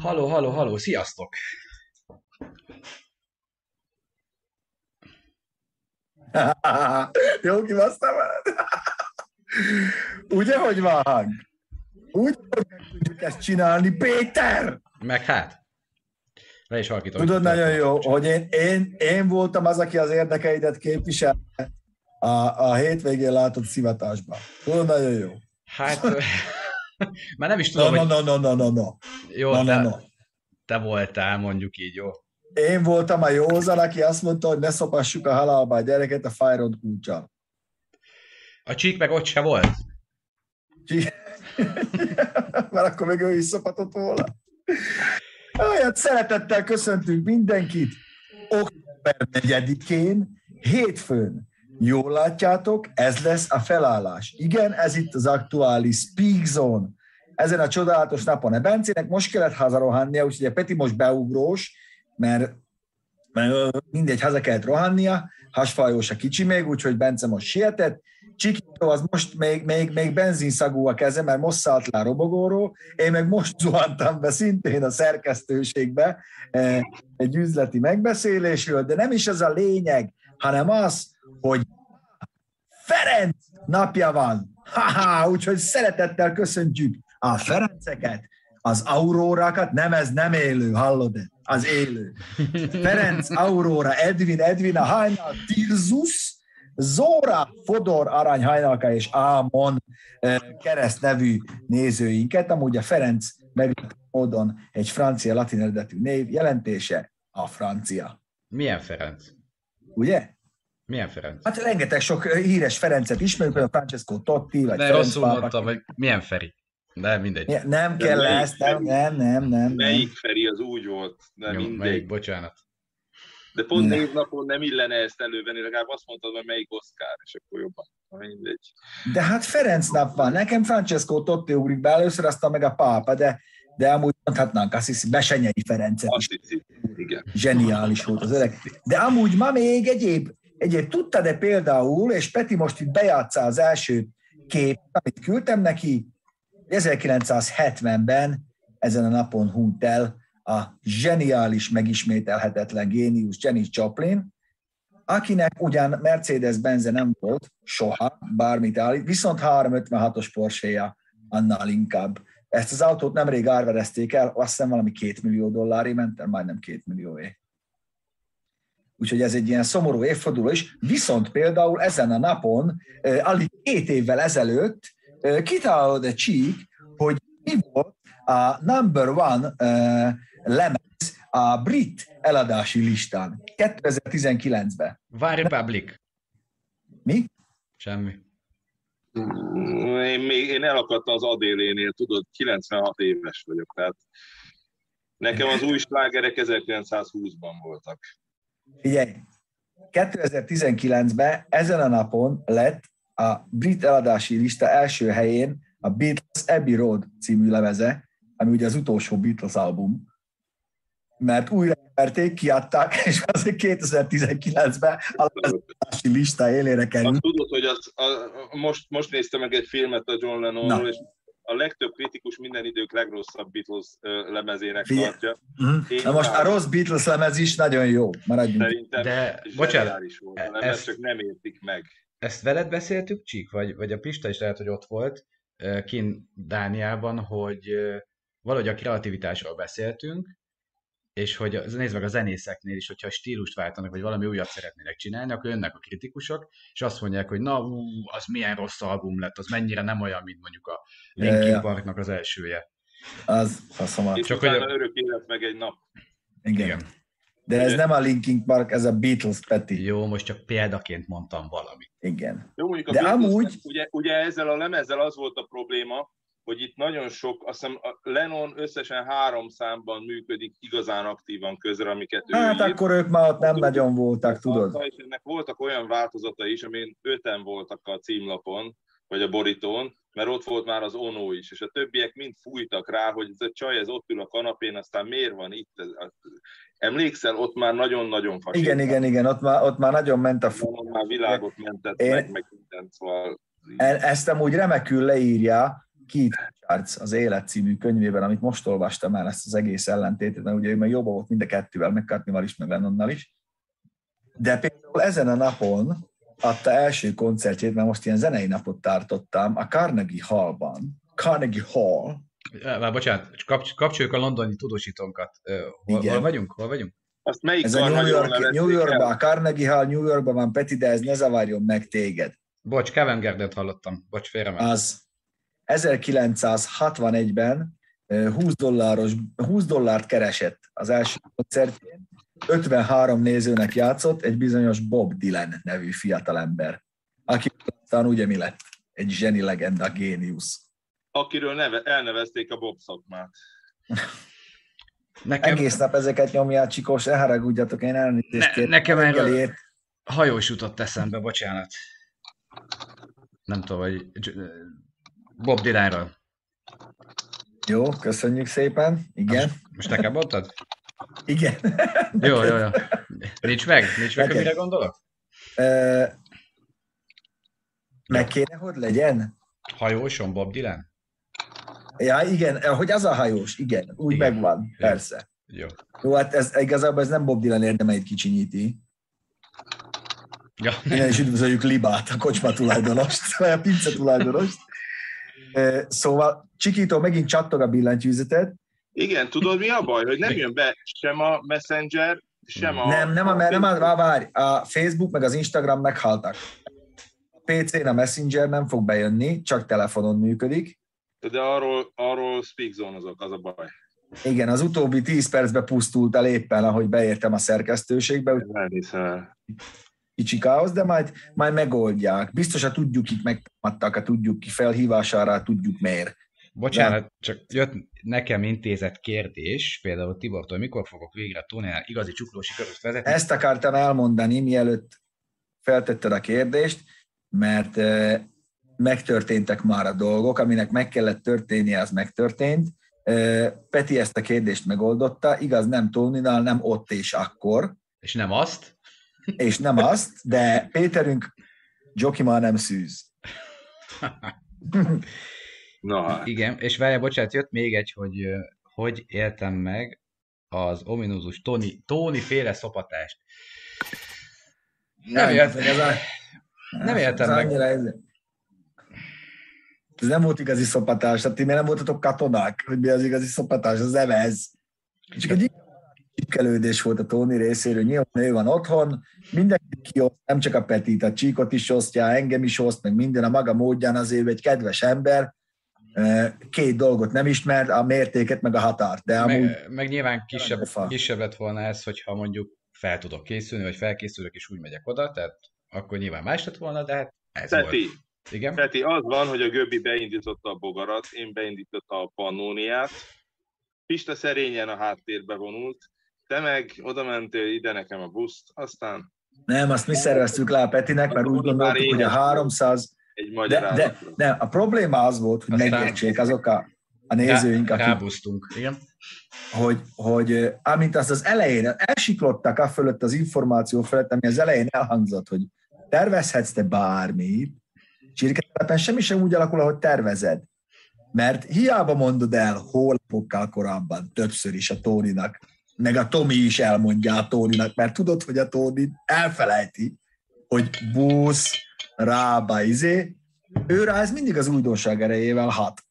Haló, haló, haló, sziasztok! Jó kibasztam veled? Ugye, hogy van? Úgy, hogy tudjuk ezt csinálni, Péter! Meg hát. Le is halkítom. Tudod nagyon jó, hogy én, én, én voltam az, aki az érdekeidet képviselte a, a hétvégén látott szivatásban. Tudod nagyon jó. Hát, már nem is tudom, No, hogy... no, no, no, no, no. Jó, No, no, te, no. te voltál, mondjuk így, jó. Én voltam a józan, aki azt mondta, hogy ne szopassuk a halálba a gyereket a fájrod kulcsal. A csík meg ott se volt. Csi- Mert akkor még ő is szopatott volna. Olyat szeretettel köszöntünk mindenkit. Október 4-én, hétfőn. Jól látjátok, ez lesz a felállás. Igen, ez itt az aktuális Speak Zone. Ezen a csodálatos napon. A Bencének most kellett hazarohannia, úgyhogy a Peti most beugrós, mert, mert mindegy, haza kellett rohannia, hasfajós a kicsi még, úgyhogy Bence most sietett. Csikító az most még, még, még benzinszagú a keze, mert most szállt le a robogóról, én meg most zuhantam be szintén a szerkesztőségbe eh, egy üzleti megbeszélésről, de nem is ez a lényeg, hanem az, hogy Ferenc napja van. Haha, úgyhogy szeretettel köszöntjük a Ferenceket, az aurórákat, nem ez nem élő, hallod -e? Az élő. Ferenc, Aurora, Edvin, Edvina, Hajnal, Tirzus, Zóra, Fodor, Arany, Hajnalka és Ámon eh, kereszt nevű nézőinket. Amúgy a Ferenc meglepő módon egy francia latin eredetű név, jelentése a francia. Milyen Ferenc? Ugye? Milyen Ferenc? Hát rengeteg sok híres Ferencet ismerünk, például Francesco Totti, vagy De Ferenc rosszul mondtam, vagy milyen Feri? De mindegy. Ne- Nem De kell melyik ezt, nem, nem, nem, nem. nem. Melyik Feri az úgy volt, de Jó, mindegy. melyik, bocsánat. De pont Ne. névnapon nem illene ezt elővenni, legalább azt mondtad, hogy melyik Oscar, és akkor jobban. Mindegy. De hát Ferenc nap van, nekem Francesco Totti ugrik be először, aztán meg a pápa, de, de amúgy mondhatnánk azt hiszem, Besenyei is hiszi. Igen. zseniális volt az öreg. De amúgy ma még egyéb, egyéb tudtad-e például, és Peti most itt bejátszá az első kép, amit küldtem neki, 1970-ben ezen a napon hunyt el a zseniális, megismételhetetlen génius Janis Joplin, akinek ugyan Mercedes-Benze nem volt soha, bármit állít, viszont 356-os Porsche-ja annál inkább. Ezt az autót nemrég árverezték el, azt hiszem valami két millió dollári ment, el, majdnem két millióé. Úgyhogy ez egy ilyen szomorú évforduló is. Viszont például ezen a napon, eh, alig két évvel ezelőtt kitalálod a csík, hogy mi volt a number one lemez a brit eladási listán 2019-ben. Várj Republic. Mi? Semmi. Én, még, én elakadtam az Adélénél, tudod, 96 éves vagyok, tehát nekem az új slágerek 1920-ban voltak. Figyelj, 2019-ben ezen a napon lett a brit eladási lista első helyén a Beatles Abbey Road című lemeze, ami ugye az utolsó Beatles album, mert újra verték, kiadták, és azért 2019-ben a eladási lista élére Azt került. tudod, hogy az, a, a, most, most néztem meg egy filmet a John Lennonról, és a legtöbb kritikus minden idők legrosszabb Beatles ö, lemezének Figyelj. tartja. Mhm. Na most a rossz Beatles lemez is nagyon jó, maradjunk. Szerintem De, bocsánat, volt a lemez, ezt- csak nem értik meg. Ezt veled beszéltük, Csík? Vagy, vagy a Pista is lehet, hogy ott volt, kint Dániában, hogy valahogy a kreativitásról beszéltünk, és hogy az- nézd meg a zenészeknél is, hogyha stílust váltanak, vagy valami újat szeretnének csinálni, akkor jönnek a kritikusok, és azt mondják, hogy na, ú, az milyen rossz album lett, az mennyire nem olyan, mint mondjuk a Linkin ja. Parknak az elsője. Az faszomat. És Csak Csak utána hogy- örök élet meg egy nap. Igen. Igen. De ez nem a Linkin Park, ez a Beatles Peti. Jó, most csak példaként mondtam valamit. Igen. Jó, mondjuk a De Beatles- amúgy- Ugye, ugye ezzel a lemezzel az volt a probléma, hogy itt nagyon sok, azt hiszem a Lennon összesen három számban működik igazán aktívan közre, amiket ő Hát akkor ők már ott nem nagyon voltak, tudod. És ennek voltak olyan változata is, amin öten voltak a címlapon, vagy a borítón, mert ott volt már az Ono is, és a többiek mind fújtak rá, hogy ez a csaj, ez ott ül a kanapén, aztán miért van itt? Ez, emlékszel, ott már nagyon-nagyon fasít. Igen, igen, igen, ott már, ott már nagyon ment a fú. Már világot mentett Én- meg, meg mindent, szóval... E- Ezt amúgy remekül leírja Keith Charles az Élet című könyvében, amit most olvastam el ezt az egész ellentétet, mert ugye ő meg jobban volt mind a kettővel, McCartney-val is, meg Lennonnal is. De például ezen a napon adta első koncertjét, mert most ilyen zenei napot tartottam, a Carnegie Hallban. Carnegie Hall. Már bocsánat, kapcs- kapcsoljuk a londoni tudósítónkat. Hol, hol vagyunk? Hol vagyunk? Azt melyik Ez a New, York, New Yorkban, a Carnegie Hall New Yorkban van, Peti, de ez ne zavarjon meg téged. Bocs, Kevin Gardner hallottam. Bocs, félre meg. Az 1961-ben 20, dolláros, 20 dollárt keresett az első koncertjén, 53 nézőnek játszott egy bizonyos Bob Dylan nevű fiatalember, aki aztán ugye mi lett? Egy zseni legenda, géniusz. Akiről neve, elnevezték a Bob szakmát. Nekem... Egész nap ezeket nyomját, Csikós, ne haragudjatok, én elnézést ne, Nekem erről hajós jutott eszembe, bocsánat. Nem tudom, hogy Bob Dylanről. Jó, köszönjük szépen. Igen. Most, most nekem mondtad? Igen. jó, jó, jó. Nincs meg? Nincs meg, mire gondolok? Uh, meg kéne, hogy legyen? Hajóson Bob Dylan? Ja, igen, hogy az a hajós, igen, úgy igen. megvan, persze. Jó. Jó, hát ez, igazából ez nem Bob Dylan érdemeit kicsinyíti. Ja. Innen is üdvözöljük Libát, a kocsma tulajdonost, vagy a pince tulajdonost. Szóval Csikító megint csattog a billentyűzetet. Igen, tudod mi a baj? Hogy nem jön be sem a Messenger, sem a... Nem, nem a, nem a, várj, a Facebook meg az Instagram meghaltak. A PC-n a Messenger nem fog bejönni, csak telefonon működik. De arról, arról speakzónozok, az a baj. Igen, az utóbbi 10 percben pusztult el éppen, ahogy beértem a szerkesztőségbe. Elhiszem kicsi káosz, de majd, majd megoldják. Biztosan tudjuk, kik megtámadtak, a tudjuk ki felhívására, tudjuk miért. Bocsánat, de... csak jött nekem intézett kérdés, például Tibortól, mikor fogok végre Tónál igazi csuklósi köröt vezetni? Ezt akartam elmondani, mielőtt feltetted a kérdést, mert e, megtörténtek már a dolgok, aminek meg kellett történnie, az megtörtént. E, Peti ezt a kérdést megoldotta, igaz, nem Tóninál, nem ott és akkor. És nem azt? és nem azt, de Péterünk Joki már nem szűz. Na, hát. Igen, és várja, bocsánat, jött még egy, hogy hogy éltem meg az ominózus Tony, Tony féle szopatást. Nem, értem, ez a, nem értem meg. Ez, ez nem volt igazi szopatás, tehát ti miért nem voltatok katonák, hogy mi az igazi szopatás, az nem ez. Csak egy csíkelődés volt a Tóni részéről, nyilván ő van otthon, mindenki kioszt, nem csak a Petit, a Csíkot is osztja, engem is oszt, meg minden a maga módján azért egy kedves ember, két dolgot nem ismer, a mértéket, meg a határt. De amúgy meg, meg nyilván kisebb, kisebb lett volna ez, hogyha mondjuk fel tudok készülni, vagy felkészülök, és úgy megyek oda, tehát akkor nyilván más lett volna, de hát ez Peti, volt. Igen? Peti, az van, hogy a Göbbi beindította a bogarat, én beindította a pannóniát, Pista szerényen a háttérbe vonult, te meg oda mentél ide nekem a buszt, aztán... Nem, azt mi szerveztük le a Petinek, mert úgy gondoltuk, hogy a 300... Egy de, de, de, a probléma az volt, hogy aztán... megértsék azok a, a nézőink, akik... Rábusztunk, igen. Hogy, hogy amint azt az elején, elsiklottak a fölött az információ fölött, ami az elején elhangzott, hogy tervezhetsz te bármit, csirketelepen semmi sem úgy alakul, ahogy tervezed. Mert hiába mondod el hónapokkal korábban, többször is a Tóninak, meg a Tomi is elmondja a Tóninak, mert tudod, hogy a Tóni elfelejti, hogy busz, rába, izé, őre ez mindig az újdonság erejével hat.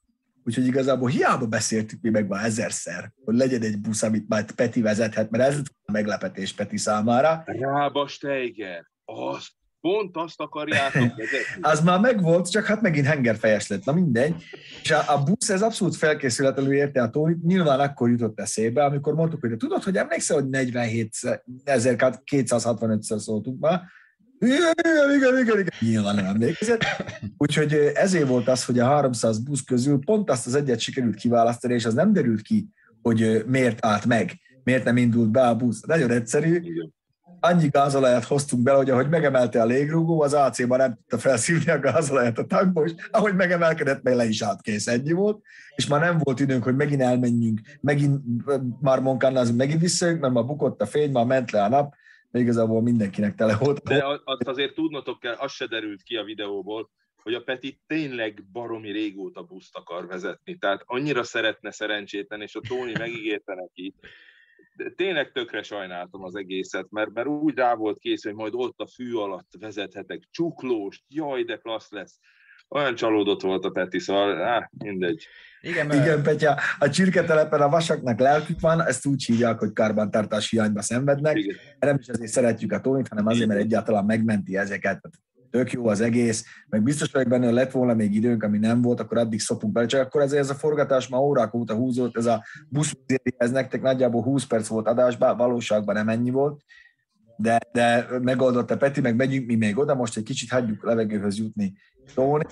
Úgyhogy igazából hiába beszéltük mi meg már ezerszer, hogy legyen egy busz, amit majd Peti vezethet, mert ez a meglepetés Peti számára. Rába Steiger, azt Pont azt akarjátok vezetni. az már megvolt, csak hát megint hengerfejes lett, na mindegy. És a, a busz ez abszolút felkészületelő érte a Tóni, nyilván akkor jutott eszébe, amikor mondtuk, hogy de tudod, hogy emlékszel, hogy 47 1265-szer szóltunk már, igen, igen, igen, igen. Nyilván nem emlékezett. Úgyhogy ezért volt az, hogy a 300 busz közül pont azt az egyet sikerült kiválasztani, és az nem derült ki, hogy miért állt meg, miért nem indult be a busz. Nagyon egyszerű. Annyi gázolajat hoztunk bele, hogy ahogy megemelte a légrúgó, az AC-ban nem tudta felszívni a gázolajat a tankba, és ahogy megemelkedett, meg le is állt kész, ennyi volt, és már nem volt időnk, hogy megint elmenjünk, megint már munkánál, megint visszajönk, mert már bukott a fény, már ment le a nap, de igazából mindenkinek tele volt. De azt azért tudnotok kell, az se derült ki a videóból, hogy a Peti tényleg baromi régóta buszt akar vezetni. Tehát annyira szeretne szerencsétlen, és a Tóni megígérte neki. De tényleg tökre sajnáltam az egészet, mert, mert úgy rá volt kész, hogy majd ott a fű alatt vezethetek csuklóst, jaj, de klassz lesz. Olyan csalódott volt a Peti, szóval á, mindegy. Igen, mert... Igen, Petya, a csirketelepen a vasaknak lelkük van, ezt úgy hívják, hogy karbantartás hiányba szenvednek. Igen. Nem is azért szeretjük a Tónit, hanem azért, mert egyáltalán megmenti ezeket tök jó az egész, meg biztos vagyok benne, hogy lett volna még időnk, ami nem volt, akkor addig szopunk bele, csak akkor ez, ez a forgatás már órák óta húzott, ez a busz, ez nektek nagyjából 20 perc volt adásban, valóságban nem ennyi volt, de, de megoldotta Peti, meg megyünk mi még oda, most egy kicsit hagyjuk levegőhöz jutni Tóni.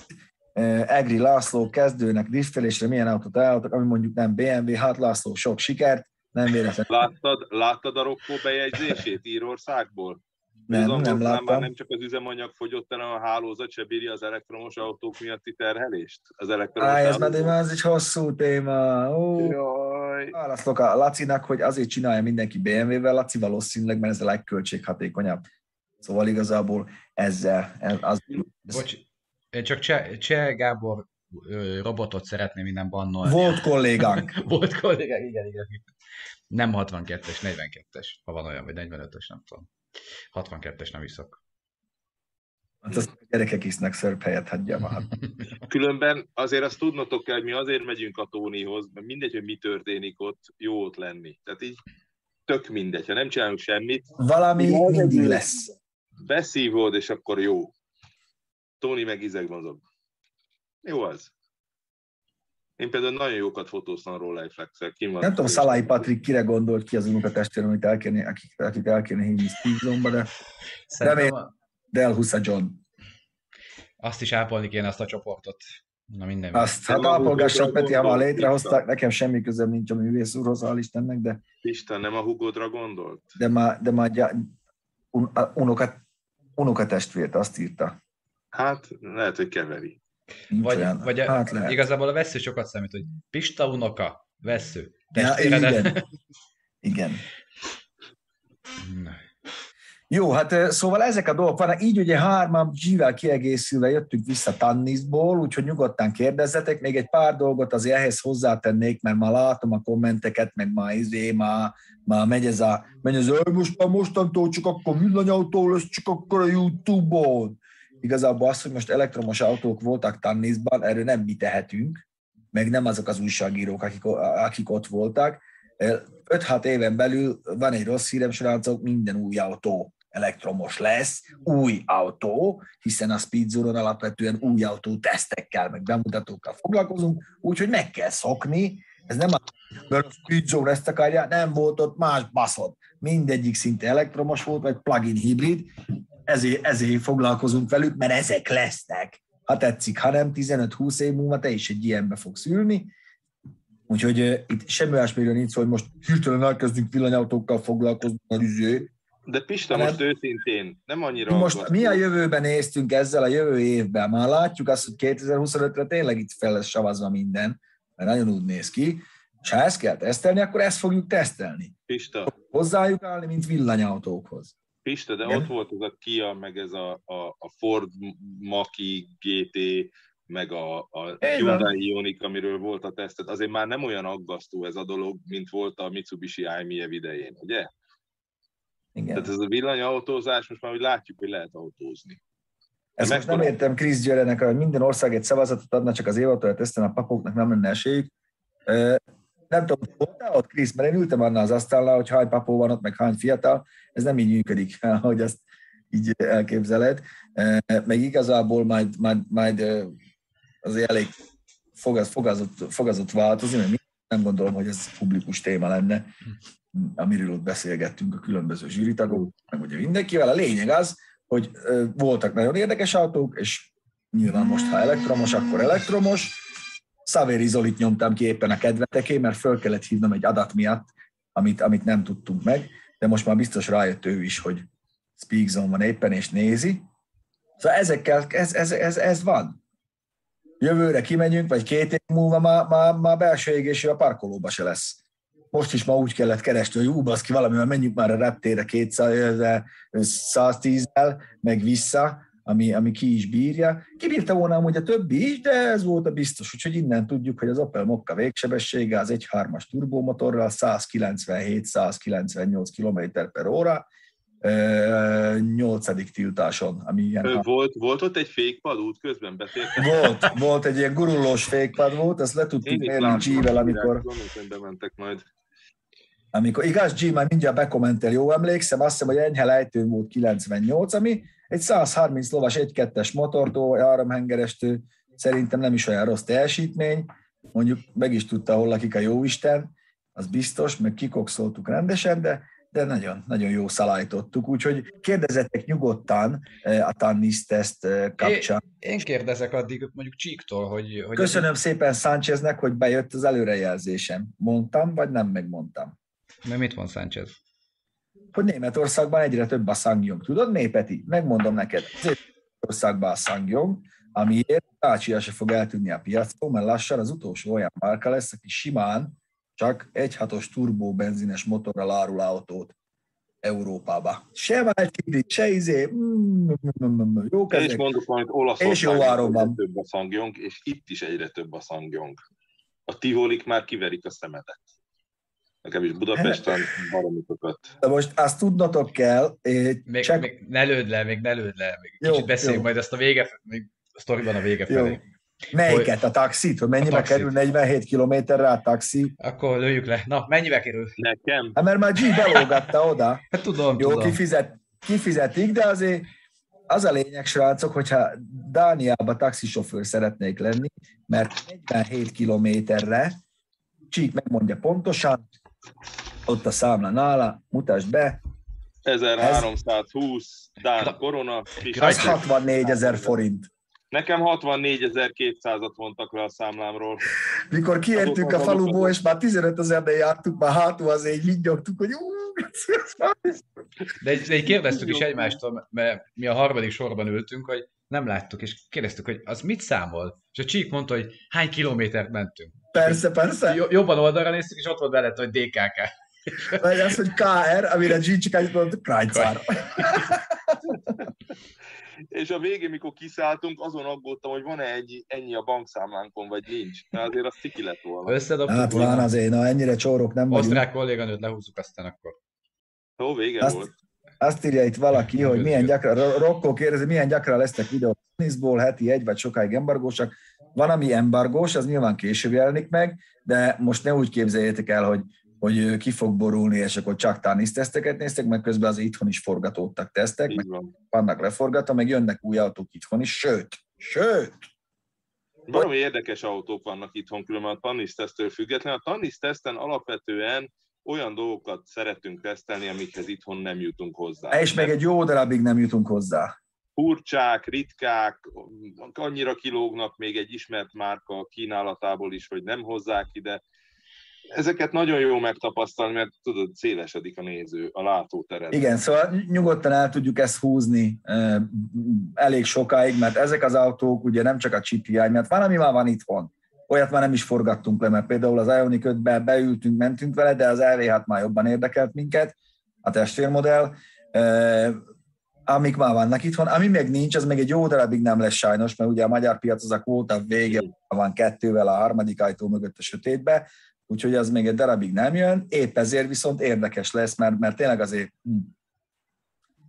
Egri László kezdőnek driftelésre milyen autót ajánlottak, ami mondjuk nem BMW, hát László sok sikert, nem véletlenül. Láttad, láttad a Rokkó bejegyzését Írországból? Nem, az nem láttam. Már nem csak az üzemanyag fogyott el, a hálózat se bírja az elektromos autók miatti terhelést? Az elektromos Á, ez már ez egy hosszú téma. Ó, Válaszolok a Lacinak, hogy azért csinálja mindenki BMW-vel, Laci valószínűleg, mert ez a legköltséghatékonyabb. Szóval igazából ezzel. Ez, az, ez... Bocs, én csak Cseh, Cseh Gábor robotot szeretném minden bannolni. Volt kollégánk. Volt kollégánk, igen, igen. Nem 62-es, 42-es, ha van olyan, vagy 45-ös, nem tudom. 62-es nem iszok. Hát az a gyerekek isznek szörp helyet, hagyja már. Különben azért azt tudnotok kell, hogy mi azért megyünk a Tónihoz, mert mindegy, hogy mi történik ott, jó ott lenni. Tehát így tök mindegy, ha nem csinálunk semmit. Valami mindig lesz. Beszívod, és akkor jó. Tóni meg izegmozog. Jó az. Én például nagyon jókat fotóztam róla egy flexel. Nem tudom, Szalai Patrik kire gondolt ki az unokatestvér, amit el kéne, akik, akik el kéne hívni Speedzone-ba, de remélem, a... Del Husa John. Azt is ápolni kéne azt a csoportot. Na minden. Azt, hát ápolgassák, Peti, ha már létrehozták, nekem semmi közöm nincs a művész úrhoz, hál' Istennek, de... Isten, nem a Hugodra gondolt? De már, de már gyá, un, unokat, unokatestvért azt írta. Hát, lehet, hogy keveri. vagy, olyan. vagy a, hát igazából a vesző sokat számít, hogy Pista unoka, vesző. Ja, igen. igen. Jó, hát szóval ezek a dolgok vannak. Így ugye hárman G-vel kiegészülve jöttünk vissza Tannisból, úgyhogy nyugodtan kérdezzetek. Még egy pár dolgot azért ehhez hozzátennék, mert már látom a kommenteket, meg már izé, már, már megy ez a, megy ez a, most már mostantól csak akkor villanyautó lesz, csak akkor a Youtube-on. Igazából az, hogy most elektromos autók voltak Tannisban, erről nem mi tehetünk, meg nem azok az újságírók, akik, akik ott voltak. 5-6 éven belül van egy rossz hírem, srácok, minden új autó elektromos lesz, új autó, hiszen a Speedzoron alapvetően új autó tesztekkel, meg bemutatókkal foglalkozunk, úgyhogy meg kell szokni, ez nem a, mert a Speedzone ezt akarja, nem volt ott más baszod. Mindegyik szinte elektromos volt, vagy plug-in hibrid, ezért, ezért foglalkozunk velük, mert ezek lesznek. Ha tetszik, ha nem, 15-20 év múlva te is egy ilyenbe fogsz ülni, Úgyhogy uh, itt semmi olyasmiről nincs szó, hogy most hirtelen elkezdünk villanyautókkal foglalkozni, a üző, de Pista, hanem, most őszintén, nem annyira... Most aggasztó. mi a jövőben néztünk ezzel a jövő évben? Már látjuk azt, hogy 2025-re tényleg itt fel lesz savazva minden, mert nagyon úgy néz ki, és ha ezt kell tesztelni, akkor ezt fogjuk tesztelni. Pista. Hozzájuk állni, mint villanyautókhoz. Pista, de Igen? ott volt ez a Kia, meg ez a, a, a Ford Maki GT, meg a, a Hyundai Ioniq, amiről volt a tesztet, azért már nem olyan aggasztó ez a dolog, mint volt a Mitsubishi i idején, ugye? Igen. Tehát ez a villanyautózás, most már úgy látjuk, hogy lehet autózni. Ezt most nem értem Krisz Györenek, hogy minden ország egy szavazatot adna, csak az évautóját ezt a papoknak nem lenne esélyük. Nem tudom, voltál ott, Krisz, mert én ültem annál az asztalnál, hogy hány papó van ott, meg hány fiatal. Ez nem így működik, hogy ezt így elképzeled. Meg igazából majd, majd, majd azért elég fogazott, fogazott változni, mert nem gondolom, hogy ez publikus téma lenne amiről ott beszélgettünk a különböző zsűritagok, meg ugye mindenkivel. A lényeg az, hogy voltak nagyon érdekes autók, és nyilván most, ha elektromos, akkor elektromos. Szavéri Zolit nyomtam ki éppen a kedveteké, mert föl kellett hívnom egy adat miatt, amit, amit nem tudtunk meg, de most már biztos rájött ő is, hogy Speakzone van éppen, és nézi. Szóval ezekkel, ez, ez, ez, ez van. Jövőre kimegyünk, vagy két év múlva már, már, már belső égésű a parkolóba se lesz most is ma úgy kellett keresni, hogy ú, baszki, valamivel menjünk már a reptére 200, 110-el, meg vissza, ami, ami ki is bírja. Kibírta volna amúgy a többi is, de ez volt a biztos, úgyhogy innen tudjuk, hogy az Opel Mokka végsebessége az 1.3-as turbomotorral 197-198 km per óra, nyolcadik tiltáson, ami ilyen... Volt, volt ott egy fékpad út közben beszéltem? Volt, volt egy ilyen gurulós fékpad volt, ezt le tudtuk mérni G-vel, amikor... Bementek majd. Amikor, igaz, G már mindjárt bekommentel, jó emlékszem, azt hiszem, hogy enyhe lejtő volt 98, ami egy 130 lovas 1-2-es motortól, áramhengerestő, szerintem nem is olyan rossz teljesítmény, mondjuk meg is tudta, hol lakik a jóisten, az biztos, meg kikokszoltuk rendesen, de de nagyon, nagyon jó szalájtottuk, úgyhogy kérdezettek nyugodtan a Tannis teszt kapcsán. Én, én kérdezek addig mondjuk Csíktól, hogy... hogy Köszönöm ez... szépen Sáncheznek, hogy bejött az előrejelzésem. Mondtam, vagy nem megmondtam? Mert mit mond Sánchez? Hogy Németországban egyre több a szangyong. Tudod, mi, Peti? Megmondom neked. Németországban a szangyong, amiért Dacia se fog eltűnni a piacon, mert lassan az utolsó olyan márka lesz, aki simán csak egy hatos turbó benzines motorral árul autót Európába. Se váltségrit, se izé, mm, mm, mm, jó kezek. És mondok valamit, Olaszországban több a szangyong, és itt is egyre több a szangyong. A tivolik már kiverik a szemetet. Nekem is Budapesten baromitokat. De most azt tudnotok kell, még, csak... még ne lőd le, még ne lőd le, még jó, kicsit beszéljünk majd ezt a vége, még a sztoriban a vége felé. Jó. Melyiket? A taxit? Hogy mennyibe kerül 47 kilométerre a taxi? Akkor lőjük le. Na, mennyibe kerül? Nekem? Hát mert már G belógatta oda. Hát tudom, Jó, tudom. Kifizet, kifizetik, de azért az a lényeg, srácok, hogyha Dániába taxisofőr szeretnék lenni, mert 47 kilométerre, Csík megmondja pontosan, ott a számla nála, mutasd be. 1320 Dán korona. Ez 64 ezer forint. Nekem 64.200-at vontak le a számlámról. Mikor kiértünk a faluból, és már 15 ezernél jártuk, már hátul azért így nyogtuk, hogy de, de egy kérdeztük is egymástól, mert mi a harmadik sorban ültünk, hogy nem láttuk, és kérdeztük, hogy az mit számol? És a Csík mondta, hogy hány kilométert mentünk. Persze, persze. Jobban oldalra néztük, és ott volt veled, hogy DKK. Vagy az, hogy KR, amire annyit mondott, Krajcár és a végén, mikor kiszálltunk, azon aggódtam, hogy van-e egy, ennyi a bankszámlánkon, vagy nincs. Mert azért az ciki lett volna. Összedobtuk hát van azért, na ennyire csórok nem vagyunk. Osztrák kolléganőt lehúzzuk aztán akkor. Jó, vége azt, volt. Azt írja itt valaki, hogy milyen gyakran, Rokko kérdezi, milyen gyakran lesznek videók teniszból, heti egy vagy sokáig embargósak. Van, ami embargós, az nyilván később jelenik meg, de most ne úgy képzeljétek el, hogy hogy ki fog borulni, és akkor csak tánisz teszteket néztek, meg közben az itthon is forgatódtak tesztek, meg van. vannak leforgatva, meg jönnek új autók itthon is, sőt, sőt, valami érdekes autók vannak itthon, különben a Tannis tesztől független. A Tannis teszten alapvetően olyan dolgokat szeretünk tesztelni, amikhez itthon nem jutunk hozzá. És meg egy jó darabig nem jutunk hozzá. Furcsák, ritkák, annyira kilógnak még egy ismert márka kínálatából is, hogy nem hozzák ide ezeket nagyon jó megtapasztalni, mert tudod, szélesedik a néző, a látótered. Igen, szóval nyugodtan el tudjuk ezt húzni elég sokáig, mert ezek az autók ugye nem csak a hiány, mert van, ami már van itthon. Olyat már nem is forgattunk le, mert például az Ioniq 5 beültünk, mentünk vele, de az LV hát már jobban érdekelt minket, a testvérmodell, amik már vannak itthon. Ami még nincs, az még egy jó darabig nem lesz sajnos, mert ugye a magyar piac az a kvóta vége van kettővel a harmadik ajtó mögött a sötétbe, úgyhogy az még egy darabig nem jön, épp ezért viszont érdekes lesz, mert, mert tényleg azért hm,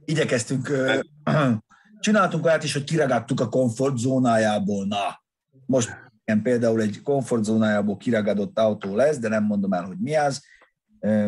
igyekeztünk, csináltunk olyat is, hogy kiragadtuk a komfortzónájából, na, most igen, például egy komfortzónájából kiragadott autó lesz, de nem mondom el, hogy mi az,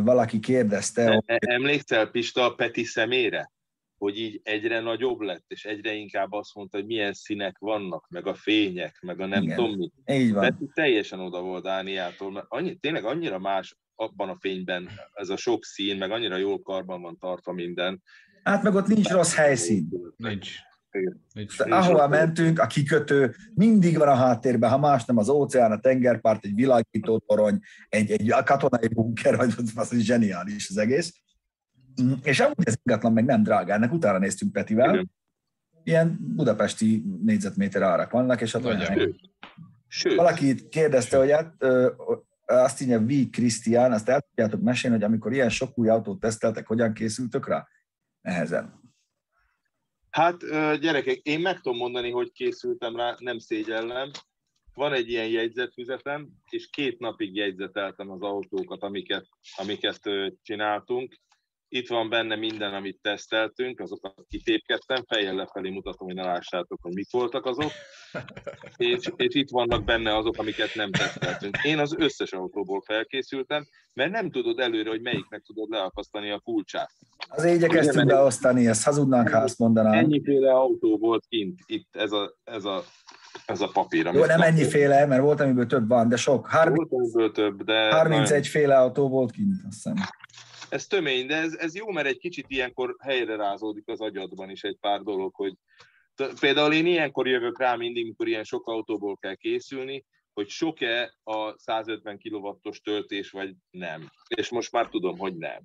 valaki kérdezte. E, hogy... Emlékszel Pista a Peti szemére? hogy így egyre nagyobb lett, és egyre inkább azt mondta, hogy milyen színek vannak, meg a fények, meg a nem Igen. tudom mit. Így van. Tehát teljesen oda volt Dániától, mert annyi, tényleg annyira más abban a fényben ez a sok szín, meg annyira jól karban van tartva minden. Hát meg ott nincs rossz helyszín. Nincs. Nincs. Ahova mentünk, a kikötő mindig van a háttérben, ha más nem az óceán, a tengerpart, egy világító torony, egy, egy katonai bunker, vagy az zseniális az egész. Mm, és amúgy ez ingatlan meg nem drága, ennek utána néztünk Petivel. Igen. Ilyen budapesti négyzetméter árak vannak, és hát olyan Sőt. Valaki itt kérdezte, hogy hát, azt írja V. Krisztián, azt el tudjátok mesélni, hogy amikor ilyen sok új autót teszteltek, hogyan készültök rá? Nehezen. Hát gyerekek, én meg tudom mondani, hogy készültem rá, nem szégyellem. Van egy ilyen jegyzetfüzetem, és két napig jegyzeteltem az autókat, amiket, amiket csináltunk, itt van benne minden, amit teszteltünk, azokat kitépkedtem, fejjel lefelé mutatom, hogy ne lássátok, hogy mik voltak azok, és, és itt vannak benne azok, amiket nem teszteltünk. Én az összes autóból felkészültem, mert nem tudod előre, hogy melyiknek tudod leakasztani a kulcsát. Az igyekeztünk beosztani, ezt hazudnánk, ha azt mondanám. Ennyiféle autó volt kint, itt ez a, ez a ez a papír. Jó, nem ennyiféle, mert volt, amiből több van, de sok. 30, volt amiből több, de 31 nagyon... féle autó volt kint, azt hiszem ez tömény, de ez, ez jó, mert egy kicsit ilyenkor helyre rázódik az agyadban is egy pár dolog, hogy például én ilyenkor jövök rá mindig, mikor ilyen sok autóból kell készülni, hogy sok-e a 150 kW-os töltés, vagy nem. És most már tudom, hogy nem.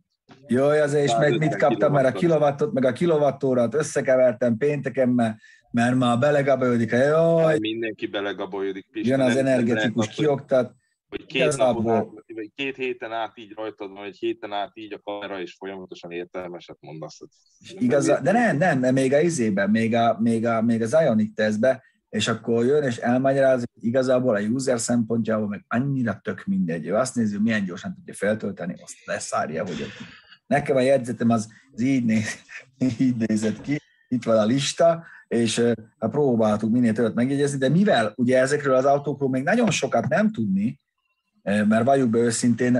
Jó, azért is meg mit kaptam, mert a kilowattot, meg a kilowattórát összekevertem pénteken, mert, mert már belegabajódik. Jaj, mindenki belegabajódik. Jön az energetikus kioktat hogy két, napon át, vagy két héten át így rajtad van, egy héten át így a kamera, és folyamatosan értelmeset mondasz. Igaz, de nem, nem, még a izében, még a, még a, még az Ionic tesztbe, és akkor jön és elmagyaráz, hogy igazából a user szempontjából meg annyira tök mindegy. Ő azt nézi, milyen gyorsan tudja feltölteni, azt leszárja, hogy nekem a jegyzetem az, az így, néz, így nézett ki, itt van a lista, és hát próbáltuk minél többet megjegyezni, de mivel ugye ezekről az autókról még nagyon sokat nem tudni, mert valljuk be őszintén,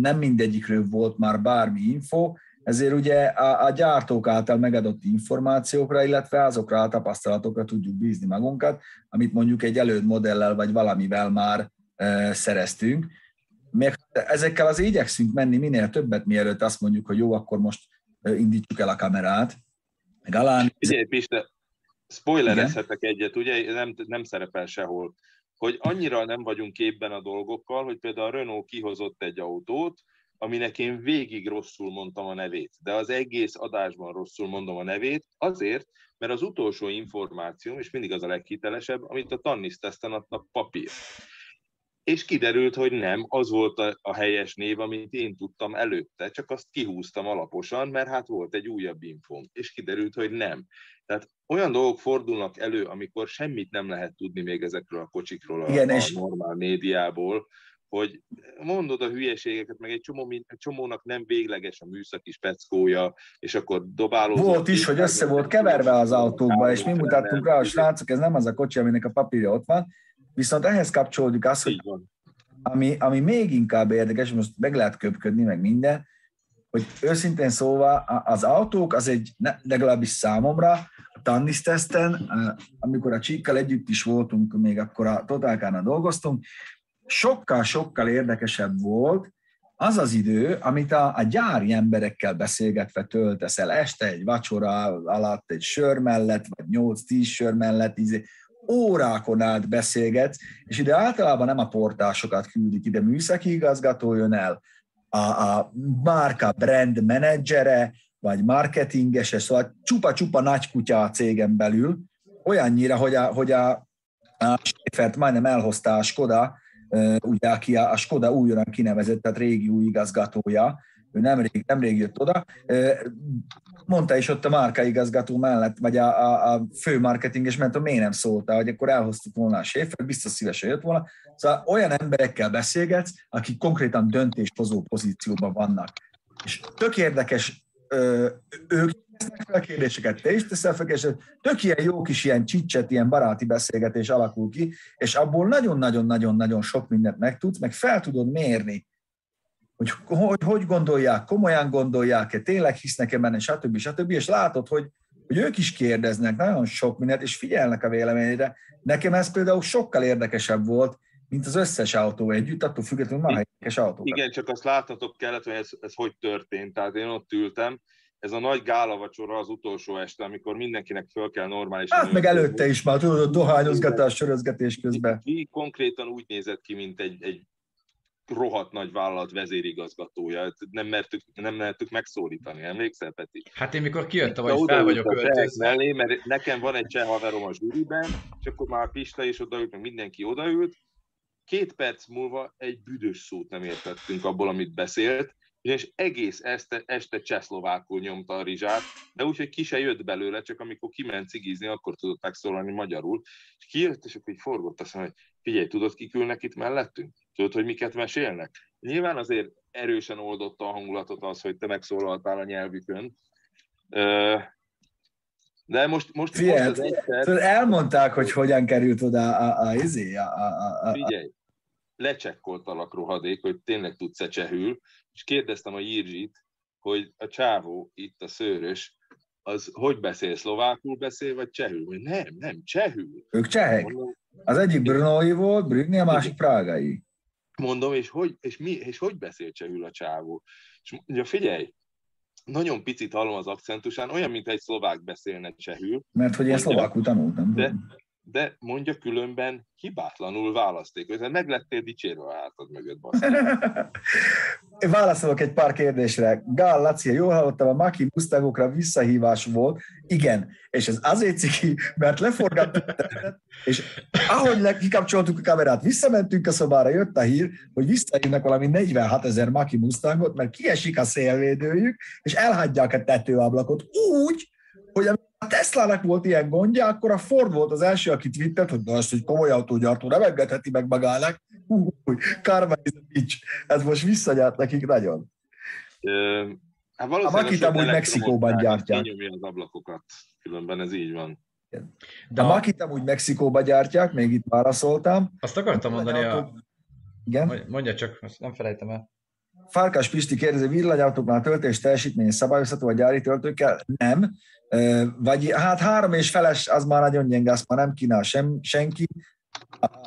nem mindegyikről volt már bármi info, ezért ugye a, a gyártók által megadott információkra, illetve azokra a tapasztalatokra tudjuk bízni magunkat, amit mondjuk egy előd modellel vagy valamivel már e, szereztünk. Még ezekkel az igyekszünk menni minél többet, mielőtt azt mondjuk, hogy jó, akkor most indítsuk el a kamerát. Meg alán... Ugye, Piste, spoilerezhetek egyet, ugye nem, nem szerepel sehol hogy annyira nem vagyunk képben a dolgokkal, hogy például a Renault kihozott egy autót, aminek én végig rosszul mondtam a nevét, de az egész adásban rosszul mondom a nevét, azért, mert az utolsó információ, és mindig az a leghitelesebb, amit a Tannis teszten adtak papír. És kiderült, hogy nem, az volt a, helyes név, amit én tudtam előtte, csak azt kihúztam alaposan, mert hát volt egy újabb infóm, és kiderült, hogy nem. Tehát olyan dolgok fordulnak elő, amikor semmit nem lehet tudni még ezekről a kocsikról a, Igen, a és... normál médiából, hogy mondod a hülyeségeket, meg egy, csomó, egy csomónak nem végleges a műszaki speckója, és akkor dobálózott. Volt is, hogy össze volt keverve az autókba, és mi mutattunk rá, a srácok, ez nem az a kocsi, aminek a papírja ott van, viszont ehhez kapcsolódik az, hogy ami, ami még inkább érdekes, most meg lehet köpködni, meg minden, hogy őszintén szóval az autók az egy, legalábbis számomra, Tannis teszten, amikor a Csíkkal együtt is voltunk, még akkor a Totálkánál dolgoztunk, sokkal-sokkal érdekesebb volt az az idő, amit a, a gyári emberekkel beszélgetve töltesz el este egy vacsora alatt, egy sör mellett, vagy 8-10 sör mellett, izé, órákon át beszélgetsz, és ide általában nem a portásokat küldik, ide műszaki igazgató jön el, a, a márka brand menedzsere, vagy marketingese, szóval csupa-csupa nagy kutya a cégen belül, olyannyira, hogy a, hogy a, a Schaeffert majdnem elhozta a Skoda, ugye, aki a, a Skoda újonnan kinevezett, tehát régi új igazgatója, ő nemrég, nemrég jött oda, mondta is ott a márkaigazgató mellett, vagy a, a, a fő marketinges mentor miért nem szólta, hogy akkor elhoztuk volna a Schaeffert, biztos szívesen jött volna. Szóval olyan emberekkel beszélgetsz, akik konkrétan döntéshozó pozícióban vannak. És tök érdekes ők tesznek fel kérdéseket, te is teszel fel kérdéseket, tök ilyen jó kis ilyen csicset, ilyen baráti beszélgetés alakul ki, és abból nagyon-nagyon-nagyon-nagyon sok mindent megtudsz, meg fel tudod mérni, hogy hogy, hogy gondolják, komolyan gondolják-e, tényleg hisznek-e benne, stb. stb. És látod, hogy, hogy ők is kérdeznek nagyon sok mindent, és figyelnek a véleményére. Nekem ez például sokkal érdekesebb volt, mint az összes autó együtt, attól függetlenül már helyes autó. Igen, csak azt láthatok kellett, hogy ez, ez hogy történt. Tehát én ott ültem, ez a nagy gála vacsora az utolsó este, amikor mindenkinek föl kell normálisan... Hát meg előtte is már, tudod, dohányozgatás, sörözgetés közben. Mi konkrétan úgy nézett ki, mint egy, egy rohadt nagy vállalat vezérigazgatója. Nem mertük, nem mertük megszólítani, emlékszel, Peti? Hát én mikor kijöttem, hogy fel vagyok öltözve. Mellé, mert nekem van egy cseh haverom a zsűriben, és akkor már Pista is odaült, meg mindenki odaült, két perc múlva egy büdös szót nem értettünk abból, amit beszélt, és egész este, este csehszlovákul nyomta a rizsát, de úgy, hogy ki se jött belőle, csak amikor kiment cigizni, akkor tudott megszólalni magyarul, és kijött, és akkor így forgott, azt mondja, hogy figyelj, tudod, kik ülnek itt mellettünk? Tudod, hogy miket mesélnek? Nyilván azért erősen oldotta a hangulatot az, hogy te megszólaltál a nyelvükön, de most, most, Figyelj, most az egyszer... elmondták, hogy hogyan került oda a, a, a, izé, a, a, a, Figyelj, lecsekkoltalak rohadék, hogy tényleg tudsz-e csehül, és kérdeztem a Jirzsit, hogy a csávó, itt a szőrös, az hogy beszél, szlovákul beszél, vagy csehül? Vagy nem, nem, csehül. Ők csehek. Az egyik Brnói volt, Brünni, a másik prágai. Mondom, és hogy, és, mi, és hogy beszél csehül a csávó? És mondja, figyelj, nagyon picit hallom az akcentusán, olyan, mint egy szlovák beszélne csehül. Mert hogy én szlovákul tanultam. De, de mondja különben hibátlanul választék. Tehát meg lettél dicsérve a hátad mögött. Válaszolok egy pár kérdésre. Gál, Laci, jól hallottam, a Maki Mustangokra visszahívás volt. Igen, és ez azért ciki, mert leforgattuk és ahogy kikapcsoltuk a kamerát, visszamentünk a szobára, jött a hír, hogy visszahívnak valami 46 ezer Maki Mustangot, mert kiesik a szélvédőjük, és elhagyják a tetőablakot úgy, hogy a Tesla-nak volt ilyen gondja, akkor a Ford volt az első, aki twittert, hogy na, hogy komoly autógyártó nem engedheti meg magának. Hú, karma is a bitch. Ez most visszanyárt nekik nagyon. Ö, hát a Makit amúgy Mexikóban gyártják. az ablakokat, különben ez így van. De a Makit amúgy Mexikóban gyártják, még itt válaszoltam. Azt akartam mondani, a... Igen? Mondja csak, azt nem felejtem el. Farkas Pisti kérdezi, villanyautóknál töltés teljesítmény szabályozható a gyári töltőkkel? Nem. Vagy hát három és feles, az már nagyon gyenge, azt már nem kínál sem, senki.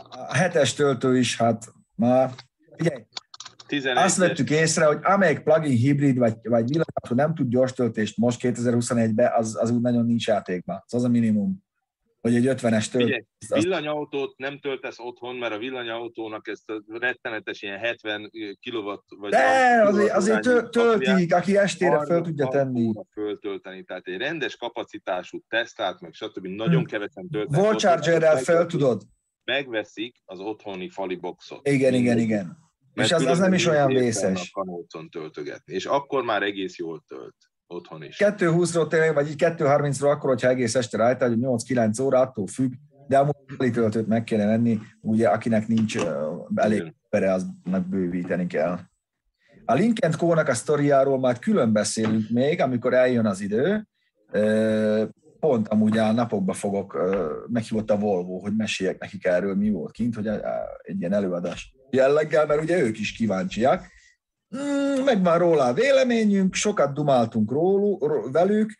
A hetes töltő is, hát már, figyelj, azt vettük észre, hogy amelyik plugin hibrid vagy, vagy villanyautó nem tud gyors töltést most 2021-ben, az, az úgy nagyon nincs játékban. Az az a minimum hogy egy 50-es tölt. villanyautót nem töltesz otthon, mert a villanyautónak ezt a rettenetes ilyen 70 kW vagy... De, azért, azért töltik, aki estére föl tudja tenni. Föltölteni, tehát egy rendes kapacitású tesztát, meg stb. nagyon hmm. kevesen tölteni. Volt chargerrel fel tudod? Megveszik az otthoni fali boxot. Igen, igen, igen. Mert és az, az nem is olyan vészes. A töltögetni, és akkor már egész jól tölt otthon is. 2.20-ról tényleg, vagy így 2.30-ról akkor, hogyha egész este rájtál, hogy 8-9 óra, attól függ, de amúgy töltőt meg kéne venni, ugye akinek nincs elég pere, az bővíteni kell. A Lincoln Co-nak a sztoriáról már külön beszélünk még, amikor eljön az idő. Pont amúgy a napokba fogok, meghívott a Volvo, hogy meséljek nekik erről, mi volt kint, hogy egy ilyen előadás jelleggel, mert ugye ők is kíváncsiak. Mm, megvan róla a véleményünk, sokat dumáltunk rólu, velük.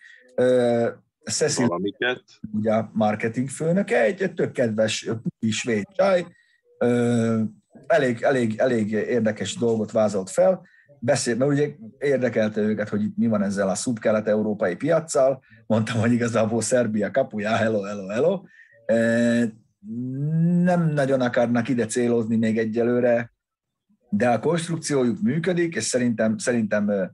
Cecil, Valamiket. ugye marketing főnöke, egy, egy tök kedves svéd csaj, elég, elég, elég érdekes dolgot vázolt fel, beszél, mert ugye érdekelte őket, hogy itt mi van ezzel a szubkelet-európai piaccal, mondtam, hogy igazából Szerbia kapuja, hello, hello, hello. Nem nagyon akarnak ide célozni még egyelőre, de a konstrukciójuk működik, és szerintem, szerintem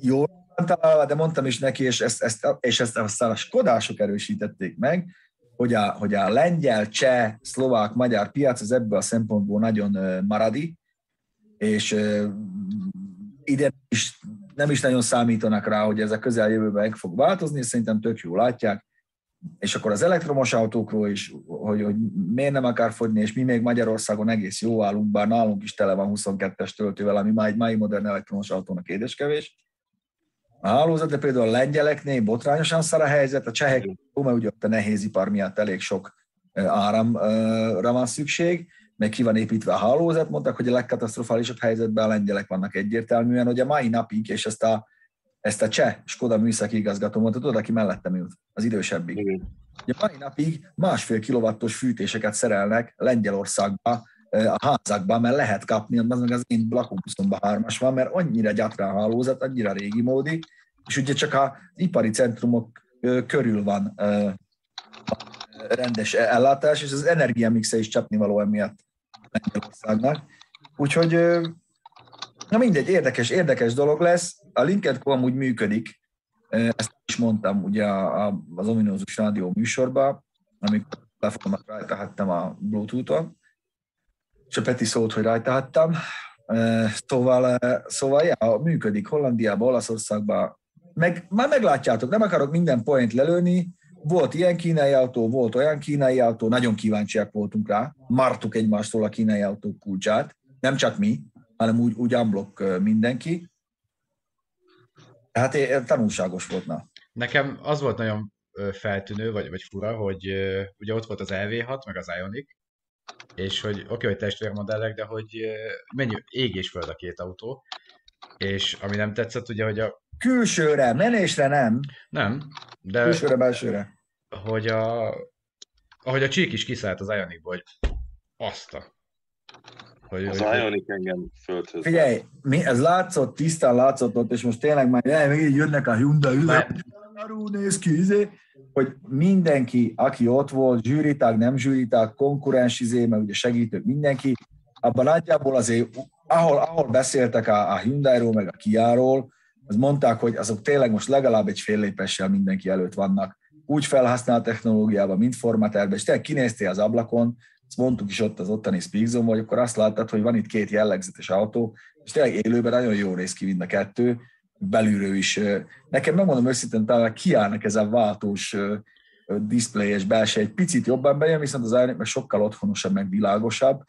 jól találva, de mondtam is neki, és ezt, ezt, és ezt aztán a skodások erősítették meg, hogy a, hogy a lengyel, cseh, szlovák, magyar piac az ebből a szempontból nagyon maradi, és ide is nem is nagyon számítanak rá, hogy ez a közeljövőben meg fog változni, szerintem tök jól látják, és akkor az elektromos autókról is, hogy, hogy miért nem akar fogyni, és mi még Magyarországon egész jó állunk, bár nálunk is tele van 22-es töltővel, ami már egy mai modern elektromos autónak édeskevés. A hálózat, de például a lengyeleknél botrányosan szar a helyzet, a csehek, mert ugye ott a nehéz ipar miatt elég sok áramra van szükség, meg ki van építve a hálózat, mondták, hogy a legkatasztrofálisabb helyzetben a lengyelek vannak egyértelműen, hogy a mai napig, és ezt a ezt a cseh Skoda műszaki igazgató mondta, tudod, aki mellettem ült, az idősebbik. Igen. A mai napig másfél kilovattos fűtéseket szerelnek Lengyelországba, a házakban, mert lehet kapni, az meg az én lakóbuszomban hármas van, mert annyira gyatrán hálózat, annyira régi módi, és ugye csak az ipari centrumok körül van rendes ellátás, és az energiamixe is csapnivaló emiatt Lengyelországnak. Úgyhogy Na mindegy, érdekes, érdekes dolog lesz. A LinkedIn amúgy működik, ezt is mondtam ugye az ominózus rádió műsorban, amikor telefonomat rajta a Bluetooth-on, és a Peti szólt, hogy rajta Szóval, szóval ja, működik Hollandiában, Olaszországban. Meg, már meglátjátok, nem akarok minden point lelőni, volt ilyen kínai autó, volt olyan kínai autó, nagyon kíváncsiak voltunk rá, martuk egymástól a kínai autó kulcsát, nem csak mi, hanem úgy, úgy unblock mindenki. Hát tanulságos volt, na. Nekem az volt nagyon feltűnő, vagy, vagy fura, hogy ugye ott volt az LV6, meg az Ionic, és hogy oké, okay, hogy testvérmodellek, de hogy mennyi ég és föld a két autó, és ami nem tetszett, ugye, hogy a... Külsőre, menésre nem. Nem, de... Külsőre, belsőre. Hogy a... Ahogy a csík is kiszállt az Ionicból, hogy azt a... Hogy, az hogy... Ionic engem földhöz. Figyelj, mi, ez látszott, tisztán látszott ott, és most tényleg már még jönnek a Hyundai, Már... néz ki, izé, hogy mindenki, aki ott volt, zsűritág, nem zsűritág, konkurens izé, mert ugye segítők, mindenki, abban nagyjából azért, ahol, ahol beszéltek a, a Hyundai-ról, meg a Kia-ról, az mondták, hogy azok tényleg most legalább egy fél lépessel mindenki előtt vannak. Úgy felhasznált technológiában, mint formaterben, és tényleg kinéztél az ablakon, ezt mondtuk is ott az ottani Speakzone, hogy akkor azt láttad, hogy van itt két jellegzetes autó, és tényleg élőben nagyon jó néz ki mind a kettő, belülről is. Nekem megmondom őszintén, talán kiállnak ez a váltós diszpléjes belső egy picit jobban bejön, viszont az Ioniq meg sokkal otthonosabb, meg világosabb,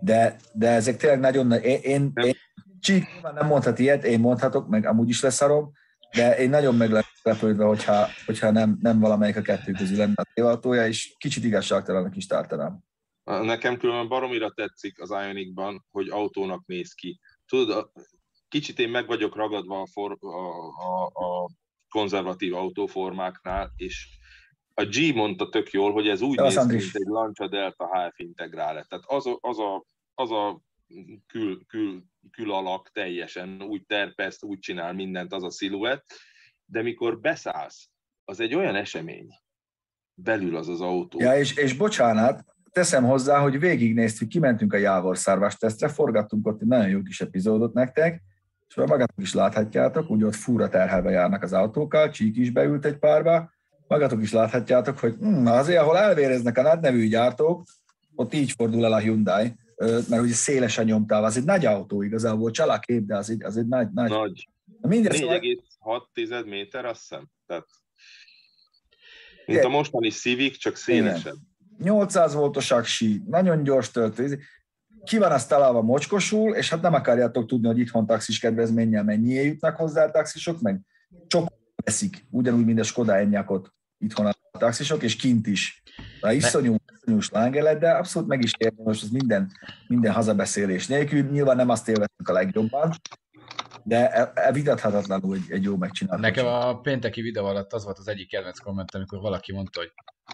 de, de ezek tényleg nagyon, én, én, én Csík nem mondhat ilyet, én mondhatok, meg amúgy is leszarom, de én nagyon meg lepődve, hogyha, hogyha nem, nem valamelyik a kettő közül lenne a tévaltója, és kicsit igazságtalanak is tartanám. Nekem különben baromira tetszik az Ionicban, hogy autónak néz ki. Tudod, kicsit én meg vagyok ragadva a, for, a, a, a konzervatív autóformáknál, és a G mondta tök jól, hogy ez úgy néz ki, mint egy Lancia Delta HF integrál. Tehát az a, az a, az a kül, kül, kül alak teljesen úgy terpeszt, úgy csinál mindent az a sziluett, de mikor beszállsz, az egy olyan esemény, belül az az autó. Ja, és, és bocsánat, teszem hozzá, hogy végignéztük, kimentünk a Jávor szárvás tesztre, forgattunk ott egy nagyon jó kis epizódot nektek, és magatok is láthatjátok, úgy ott fúra terhelve járnak az autókkal, Csík is beült egy párba, magatok is láthatjátok, hogy hm, azért, ahol elvéreznek a nevű gyártók, ott így fordul el a Hyundai, mert ugye szélesen nyomtál, az egy nagy autó igazából, csalakép, de az egy, az egy nagy... Nagy. nagy. 4,6 méter, azt hiszem. Tehát, mint a mostani Civic, csak szélesebb. 800 voltos aksi, nagyon gyors töltő, ki van azt találva mocskosul, és hát nem akarjátok tudni, hogy itthon taxis kedvezménnyel mennyi jutnak hozzá a taxisok, meg csak veszik, ugyanúgy, mint a Skoda Enyaqot itthon a taxisok, és kint is. De iszonyú, iszonyú slágelet, de abszolút meg is érni, most ez minden, minden hazabeszélés nélkül. Nyilván nem azt élveztük a legjobban, de e, e vitathatatlanul egy, egy jó megcsinált. Nekem a pénteki videó alatt az volt az egyik kedvenc komment, amikor valaki mondta, hogy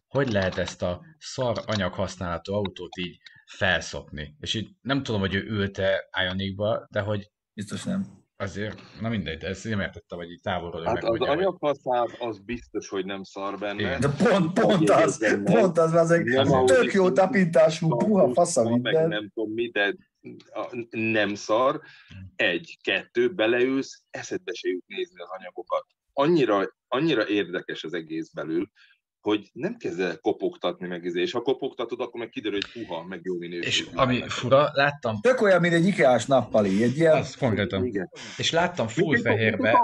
hogy lehet ezt a szar anyag használatú autót így felszopni. És így nem tudom, hogy ő ült-e Ionicba, de hogy... Biztos nem. Azért, na mindegy, de ezt nem értettem, hogy így távolról Hát az anyaghasználat az biztos, hogy nem szar benne. De pont, pont az, pont az, az egy tök jó tapintású, puha fasza minden. Meg nem tudom mi, de nem szar. Egy, kettő, beleülsz, eszedbe se jut nézni az anyagokat. Annyira, annyira érdekes az egész belül, hogy nem kezd el kopogtatni meg, izé, és ha kopogtatod, akkor meg kiderül, hogy puha, meg jó minőség. És ami fura, láttam... Tök olyan, mint egy ikeás nappali, egy ilyen... Az konkrétan. Igen. És láttam full Mint fehérbe...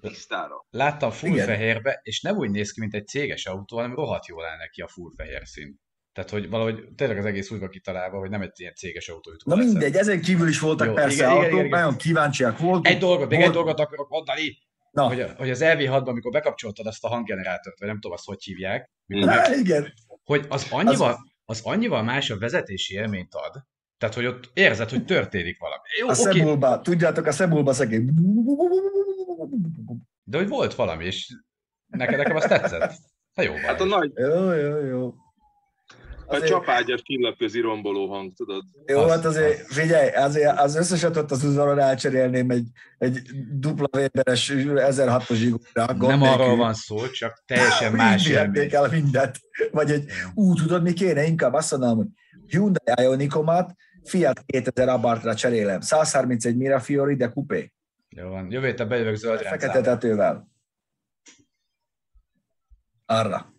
tisztára. Láttam full Igen. fehérbe, és nem úgy néz ki, mint egy céges autó, hanem rohadt jól áll neki a full fehér szín. Tehát, hogy valahogy tényleg az egész úgy van kitalálva, hogy nem egy ilyen céges autó Na mindegy, ezen kívül is voltak Jó, persze igen, autók, igen, igen, nagyon kíváncsiak voltunk. Egy dolgot, még egy dolgot akarok mondani. Na. Hogy, hogy az LV6-ban, amikor bekapcsoltad azt a hanggenerátort, vagy nem tudom azt, hogy hívják. Na, igen. Hogy az annyival, az... az annyival más a vezetési élményt ad, tehát, hogy ott érzed, hogy történik valami. Jó, a okay. Szebulba, tudjátok, a Szebulba szegény. De hogy volt valami, és neked nekem azt tetszett. Ha jó, hát a nagy... Jó, jó, jó. A csapágyas csillagközi romboló hang, tudod? Jó, azt, hát azért azt. figyelj, azért, az összeset ott az uzaron elcserélném egy, egy dupla Weberes 1600 zsigóra. Nem arról van szó, csak teljesen más élmény. el mindent. Vagy egy, ú, tudod, mi kéne? Inkább azt mondanám, hogy Hyundai Ionicomat Fiat 2000 Abartra cserélem. 131 Mirafiori, de kupé. Jó van, jövő héten bejövök zöld Fekete tetővel. Arra.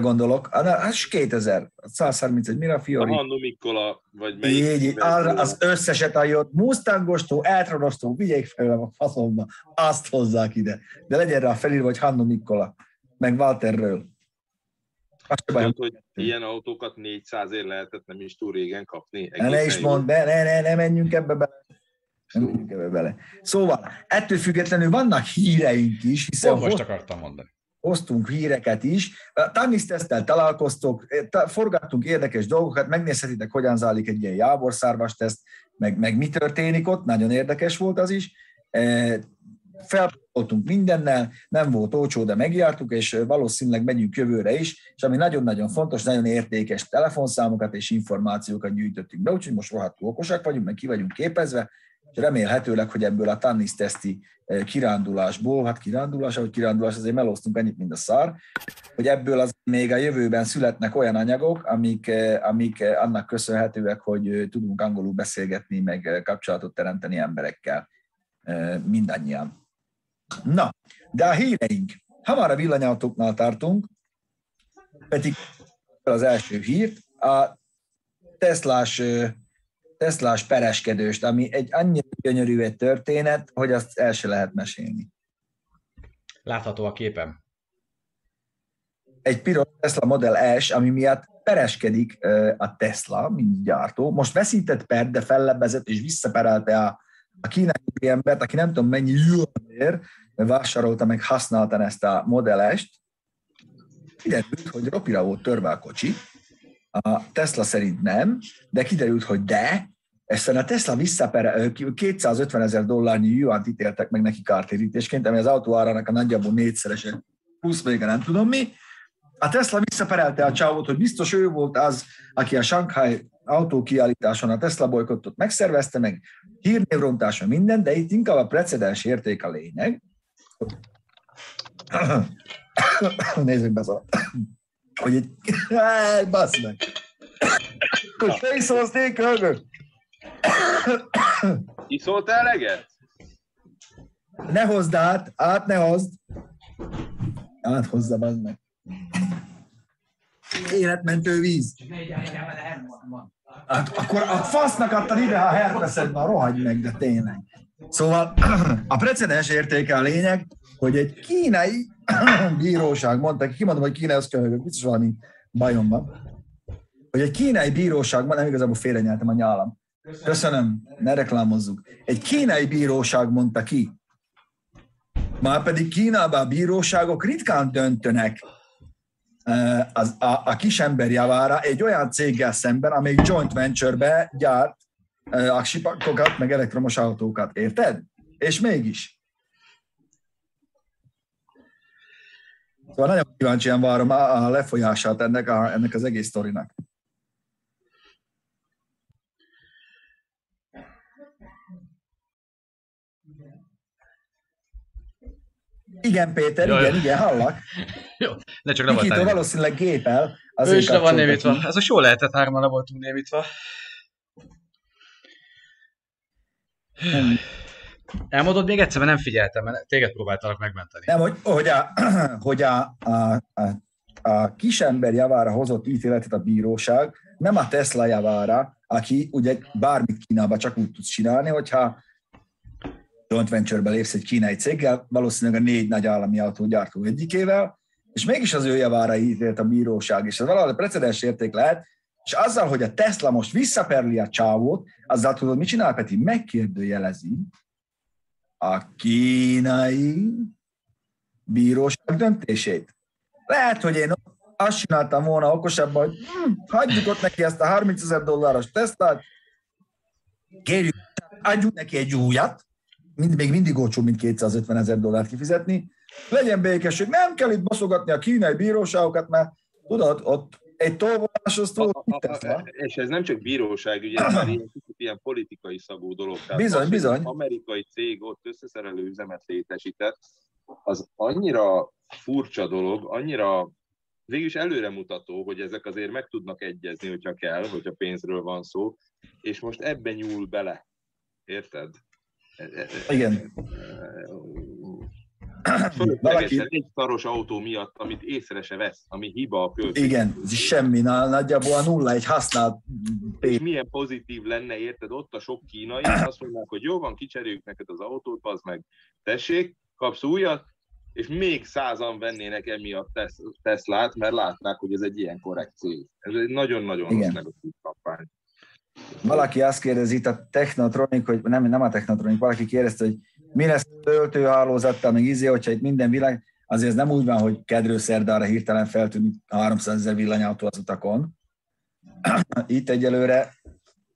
Gondolok, hát 2000, 131 Mirafiori. A Hannu Mikkola, vagy melyik? Így, arra az összeset, ahogy ott Mustangostó, Eltronostó, vigyék fel a faszomba, azt hozzák ide. De legyen rá felírva, hogy Hannu Mikkola, meg Walterről. Tudod, hogy ilyen autókat 400 ér lehetett nem is túl régen kapni. Ne, ne is mondd, ne, ne, ne, ne menjünk ebbe bele. Nem menjünk ebbe bele. Szóval, ettől függetlenül vannak híreink is, hiszen... Pont most akartam mondani hoztunk híreket is. Tannisztesztel találkoztok, forgattunk érdekes dolgokat, megnézhetitek, hogyan zajlik egy ilyen jávorszárvas teszt, meg, meg mi történik ott, nagyon érdekes volt az is. Felpoltunk mindennel, nem volt olcsó, de megjártuk, és valószínűleg megyünk jövőre is, és ami nagyon-nagyon fontos, nagyon értékes telefonszámokat és információkat gyűjtöttünk be, úgyhogy most rohadtul okosak vagyunk, meg ki vagyunk képezve, és remélhetőleg, hogy ebből a Tannis teszti eh, kirándulásból, hát kirándulás, ahogy kirándulás, azért melóztunk ennyit, mint a szar, hogy ebből az még a jövőben születnek olyan anyagok, amik, eh, amik eh, annak köszönhetőek, hogy tudunk angolul beszélgetni, meg kapcsolatot teremteni emberekkel mindannyian. Na, de a híreink. Ha már a villanyautóknál tartunk, pedig az első hírt, a Teslás Teslás pereskedőst, ami egy annyira gyönyörű egy történet, hogy azt el se lehet mesélni. Látható a képem. Egy piros Tesla Model S, ami miatt pereskedik a Tesla, mint gyártó. Most veszített per, de fellebbezett és visszaperelte a, a kínai embert, aki nem tudom mennyi jönnér, vásárolta meg használtan ezt a Model S-t. Kiderült, hogy ropira volt törve a kocsi, a Tesla szerint nem, de kiderült, hogy de, ezt a Tesla visszapere, 250 ezer dollárnyi juant ítéltek meg neki kártérítésként, ami az autó árának a nagyjából négyszerese, plusz még nem tudom mi. A Tesla visszaperelte a csávot, hogy biztos ő volt az, aki a Shanghai autókiállításon a Tesla bolykottot megszervezte, meg hírnévrontása minden, de itt inkább a precedens érték a lényeg. Nézzük be, szóval hogy egy... Bassz meg! Hogy te iszolsz nélkül, Iszolt eleget? Ne hozd át, át ne hozd. Át hozza, bazd meg. Életmentő víz. Hát, akkor a fasznak adtad ide, ha herpeszed már, rohagy meg, de tényleg. Szóval a precedens értéke a lényeg, hogy egy kínai bíróság mondta, kimondom, hogy kínai, az köhögök, biztos valami bajom van, hogy egy kínai bíróságban, nem igazából félrenyeltem a nyálam. Köszönöm, ne reklámozzuk. Egy kínai bíróság mondta ki, már pedig Kínában a bíróságok ritkán döntönek eh, az, a, a kisember javára egy olyan céggel szemben, amelyik joint venture-be gyárt eh, aksipakokat, meg elektromos autókat. Érted? És mégis. Szóval nagyon kíváncsian várom a lefolyását ennek, a, ennek az egész sztorinak. Igen, Péter, Jaj. igen, igen, hallak. Jó, ne csak nem Nikito valószínűleg gépel. Ő is le van némítva. Ez a jó lehetett, hárman le voltunk némítva. Nem. Elmondod még egyszer, mert nem figyeltem, mert téged próbáltalak megmenteni. Nem, hogy, hogy, a, hogy a, a, a, a kisember javára hozott ítéletet a bíróság, nem a Tesla javára, aki ugye bármit Kínába csak úgy tudsz csinálni, hogyha joint venture-be lépsz egy kínai céggel, valószínűleg a négy nagy állami autógyártó egyikével, és mégis az ő javára ítélt a bíróság, és ez valahol precedens érték lehet, és azzal, hogy a Tesla most visszaperli a csávót, azzal tudod, mit csinál, Peti? Megkérdőjelezi a kínai bíróság döntését. Lehet, hogy én azt csináltam volna okosabban, hogy hm, hagyjuk ott neki ezt a 30 ezer dolláros tesztát, kérjük, adjuk neki egy újat, mind, még mindig olcsó, mint 250 ezer dollárt kifizetni, legyen békesség, nem kell itt baszogatni a kínai bíróságokat, mert tudod, ott egy tolvonás az túl, És ez nem csak bíróság, ugye ez már ilyen, ilyen politikai szagú dolog. Tehát bizony, az, bizony. amerikai cég ott összeszerelő üzemet létesített, az annyira furcsa dolog, annyira végülis előremutató, hogy ezek azért meg tudnak egyezni, hogyha kell, hogyha pénzről van szó, és most ebben nyúl bele. Érted? Igen. Fölöslegesen egy szaros autó miatt, amit észre se vesz, ami hiba a költség. Igen, ez semmi, na, nagyjából a nulla egy használt És milyen pozitív lenne, érted, ott a sok kínai, azt mondják, hogy jó van, kicseréljük neked az autót, az meg tessék, kapsz újat, és még százan vennének emiatt Tes- Teslát, mert látnák, hogy ez egy ilyen korrekt cég. Ez egy nagyon-nagyon Igen. rossz negatív kampány. Valaki azt kérdezi itt a Technotronic, hogy nem, nem a Technotronic, valaki kérdezte, hogy mi lesz a töltőhálózattal, meg izé, hogyha itt minden világ, azért ez nem úgy van, hogy kedről szerdára hirtelen feltűnik 300 ezer villanyautó az utakon. Itt egyelőre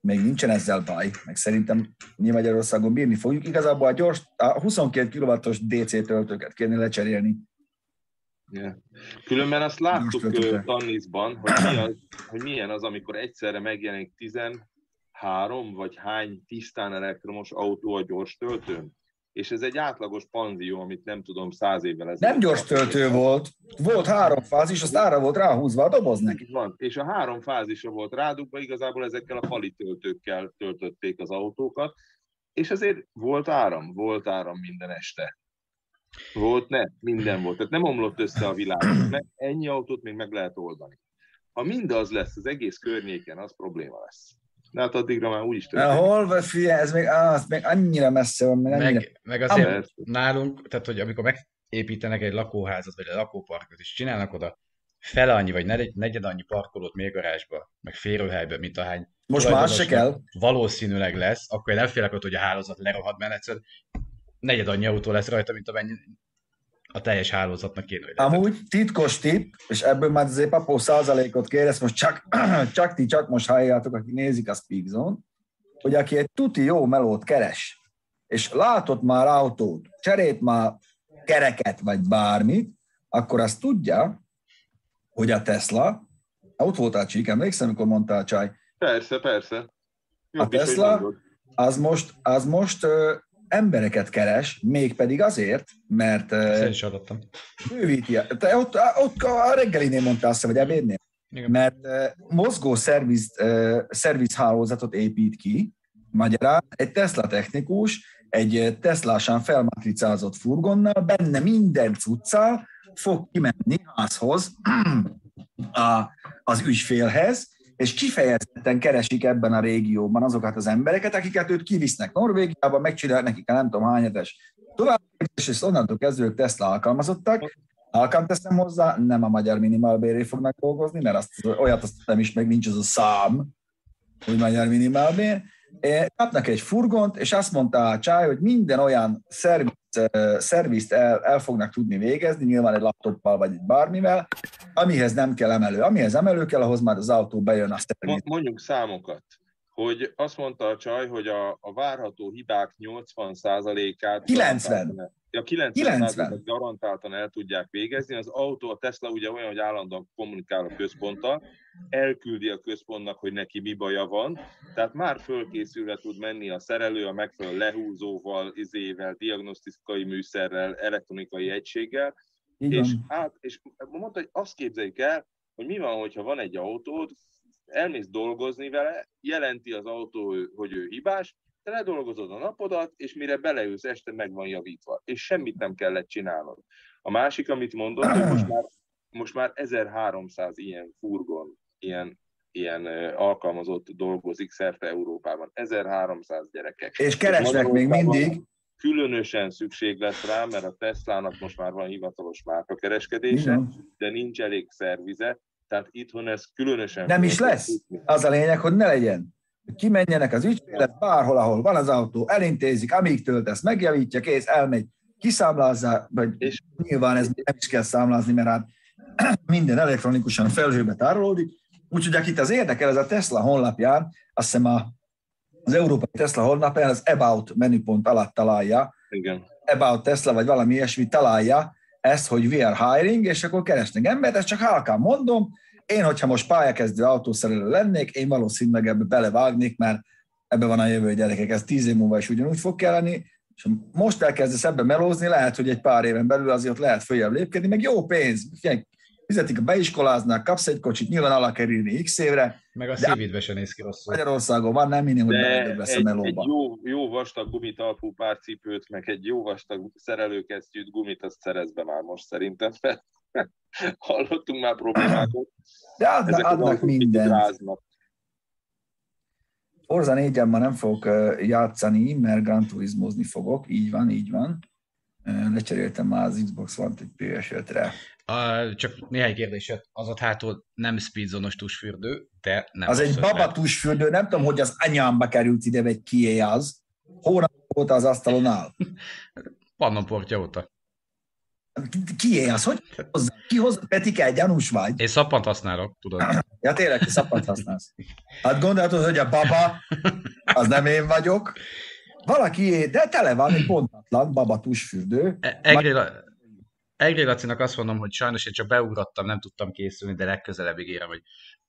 még nincsen ezzel baj, meg szerintem mi Magyarországon bírni fogjuk. Igazából a gyors, a 22 kW-os DC töltőket kéne lecserélni. Yeah. Különben azt láttuk Tannisban, hogy, mi az, hogy milyen az, amikor egyszerre megjelenik 13 vagy hány tisztán elektromos autó a gyors töltőn. És ez egy átlagos panzió, amit nem tudom, száz évvel ezelőtt. Nem gyors töltő volt, volt három fázis, azt ára volt ráhúzva a doboz neki. Van. És a három fázisa volt rádugva, igazából ezekkel a fali töltőkkel töltötték az autókat, és azért volt áram, volt áram minden este. Volt, ne, minden volt. Tehát nem omlott össze a világ. Meg, ennyi autót még meg lehet oldani. Ha mindaz lesz az egész környéken, az probléma lesz. De hát addigra már úgyis történik. Hol, figyelj, ez még, á, ez még annyira messze van, meg annyira... Meg, meg azért Persze. nálunk, tehát hogy amikor megépítenek egy lakóházat, vagy egy lakóparkot, és csinálnak oda fele annyi, vagy negy- negyed annyi parkolót még garázsba, meg férőhelybe, mint ahány Most már az se kell. valószínűleg lesz, akkor én nem félek attól, hogy a hálózat lerohad, mert egyszer negyed annyi autó lesz rajta, mint amennyi a teljes hálózatnak kéne, hogy legyen. Amúgy titkos tipp, és ebből már azért papó százalékot kér, ezt most csak, csak ti csak most halljátok, akik nézik a Speak Zone, hogy aki egy tuti jó melót keres, és látott már autót, cserélt már kereket, vagy bármit, akkor azt tudja, hogy a Tesla, ott voltál Csík, emlékszem, amikor mondtál Csaj, Persze, persze. A Jobb is, hogy Tesla? az most, az most embereket keres, mégpedig azért, mert Ezt én is adottam. bővíti. Te ott, ott a reggelinél mondtál, azt vagy ebédnél. Igen. mert mozgó szerviz, szervizhálózatot épít ki, magyarán egy Tesla technikus, egy Teslásan felmatricázott furgonnal, benne minden cuccal fog kimenni házhoz a, az ügyfélhez, és kifejezetten keresik ebben a régióban azokat az embereket, akiket őt kivisznek Norvégiába, megcsinál nekik a nem tudom hányates tovább, és onnantól kezdve ők Tesla alkalmazottak, Halkan teszem hozzá, nem a magyar minimálbéré fognak dolgozni, mert azt, olyat azt nem is, meg nincs az a szám, hogy magyar minimálbér. Kapnak egy furgont, és azt mondta a csáj, hogy minden olyan szerviz, szervizt el, el fognak tudni végezni, nyilván egy laptoppal vagy egy bármivel, amihez nem kell emelő. Amihez emelő kell, ahhoz már az autó bejön a szerviz. Mo- Mondjuk számokat, hogy azt mondta a csaj, hogy a, a várható hibák 80%-át 90. Ja, 90, 90. garantáltan el tudják végezni. Az autó, a Tesla ugye olyan, hogy állandóan kommunikál a központtal, elküldi a központnak, hogy neki mi baja van, tehát már fölkészülve tud menni a szerelő a megfelelő lehúzóval, izével, diagnosztikai műszerrel, elektronikai egységgel, Így és, hát, és mondta, hogy azt képzeljük el, hogy mi van, hogyha van egy autód, elmész dolgozni vele, jelenti az autó, hogy ő hibás, te ledolgozod a napodat, és mire beleülsz, este meg van javítva, és semmit nem kellett csinálnod. A másik, amit mondott, hogy most már, most már 1300 ilyen furgon, ilyen, ilyen alkalmazott dolgozik szerte Európában. 1300 gyerekek. És keresnek még mindig. Különösen szükség lesz rá, mert a Teslának most már van hivatalos márkakereskedése, Igen. de nincs elég szervize, tehát itthon ez különösen... Nem is lesz. Az a lényeg, hogy ne legyen. Kimenjenek az ügyfélek, bárhol, ahol van az autó, elintézik, amíg töltesz, megjavítja, kész, elmegy, kiszámlázza, vagy és nyilván ez nem is kell számlázni, mert hát minden elektronikusan felhőbe tárolódik. Úgyhogy akit az érdekel, ez a Tesla honlapján, azt hiszem a, az európai Tesla honlapján az About menüpont alatt találja, Igen. About Tesla, vagy valami ilyesmi találja ezt, hogy we are hiring, és akkor keresnek embert, ezt csak halkán mondom, én, hogyha most pályakezdő autószerelő lennék, én valószínűleg ebbe belevágnék, mert ebbe van a jövő gyerekek, ez tíz év múlva is ugyanúgy fog kelleni, és most elkezdesz ebbe melózni, lehet, hogy egy pár éven belül azért lehet följebb lépkedni, meg jó pénz, fizetik a beiskoláznák, kapsz egy kocsit, nyilván alá kerülni x évre. Meg a szívidbe se néz ki rosszul. Magyarországon van, nem minél, hogy lesz a egy, egy melóba. jó, jó vastag gumitalpú párcipőt, meg egy jó vastag szerelőkesztyűt, gumit, azt szerez be már most szerintem. Hallottunk már problémákat. De adna, Ezek adnak mindent. Forza 4 ma nem fogok játszani, mert Gran Turismozni fogok, így van, így van. Lecseréltem már az Xbox One-t egy PS5-re. A, csak néhány kérdéset. Az ott hátul nem speedzonos tusfürdő, de nem Az egy rossz ötlet. babatusfürdő, nem tudom, hogy az anyámba került ide, vagy kié az. Hónap óta az asztalon áll. Pannonportja óta. Kié az? Hogy hozzá? Ki hoz? Petike, gyanús vagy? Én szappant használok, tudod. Ja tényleg, te szappat használsz. Hát gondolhatod, hogy a baba, az nem én vagyok. Valaki, de tele van egy pontatlan babatusfürdő. E- Egri, Egri Lacinak azt mondom, hogy sajnos én csak beugrottam, nem tudtam készülni, de legközelebb ígérem, hogy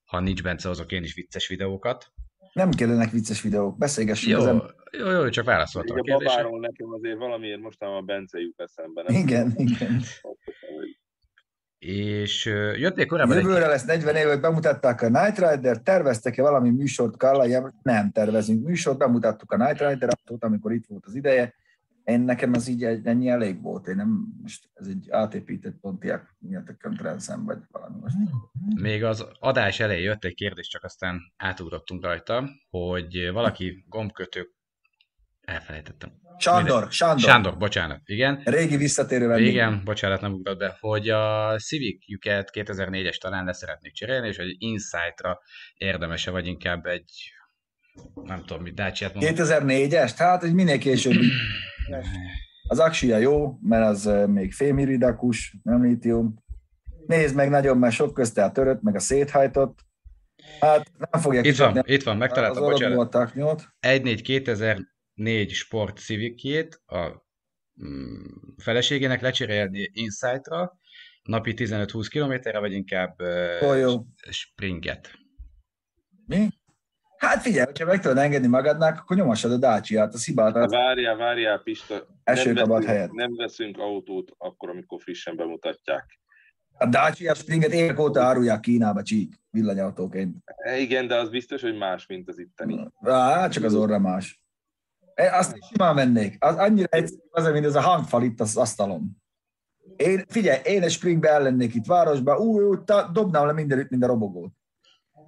ha nincs Bence, hozok én is vicces videókat. Nem kellenek vicces videók, beszélgessünk Jó, ember. jó, jó, csak válaszoltam a Így a kérdésre. babáról nekem azért valamiért mostanában a Bence jut eszembe. Nem Igen, igen. És ö, jött még korábban egy... Jövőre lesz 40 év, hogy bemutatták a Night Rider, terveztek-e valami műsort Kallai? Nem tervezünk műsort, bemutattuk a Night Rider autót, amikor itt volt az ideje. Én nekem ez így egy, ennyi elég volt. Én nem, most ez egy átépített Pontiac miatt a Contranszem, vagy valami most. Még az adás elején jött egy kérdés, csak aztán átugrottunk rajta, hogy valaki gombkötő... Elfelejtettem. Sándor, Sándor. Sándor, bocsánat, igen. Régi visszatérő vendég. Igen, bocsánat, nem ugrott be, hogy a Civic-jüket 2004-es talán le szeretnék cserélni, és hogy Insight-ra érdemese, vagy inkább egy, nem tudom, mit Dacia-t mondom. 2004-est? Hát egy minél később. Az Axia jó, mert az eh, még fémiridakus, nem lítium. Nézd meg nagyon, mert sok közte a törött, meg a széthajtott. Hát nem fogják Itt van, itt van, megtaláltam, bocsánat. orromból a taknyot. 1.4 2004 Sport Civic-jét a mm, feleségének lecserélni Insight-ra, napi 15-20 kilométerre, vagy inkább uh, jó. Springet. Mi? Hát figyelj, hogyha meg tudod engedni magadnak, akkor nyomassad a Dacia-t, a szibát. Várjál, várjál, Pista. Esőkabát helyett. nem veszünk autót akkor, amikor frissen bemutatják. A Dacia Springet évek óta árulják Kínába csík villanyautóként. E, Igen, de az biztos, hogy más, mint az itteni. Á, csak az orra más. Én azt is simán vennék. Az annyira egyszerű, az, mint ez a hangfal itt az asztalon. Én, figyelj, én egy springbe ellennék itt városba, ú, ú, ta, dobnám le mindenütt, mint a robogót.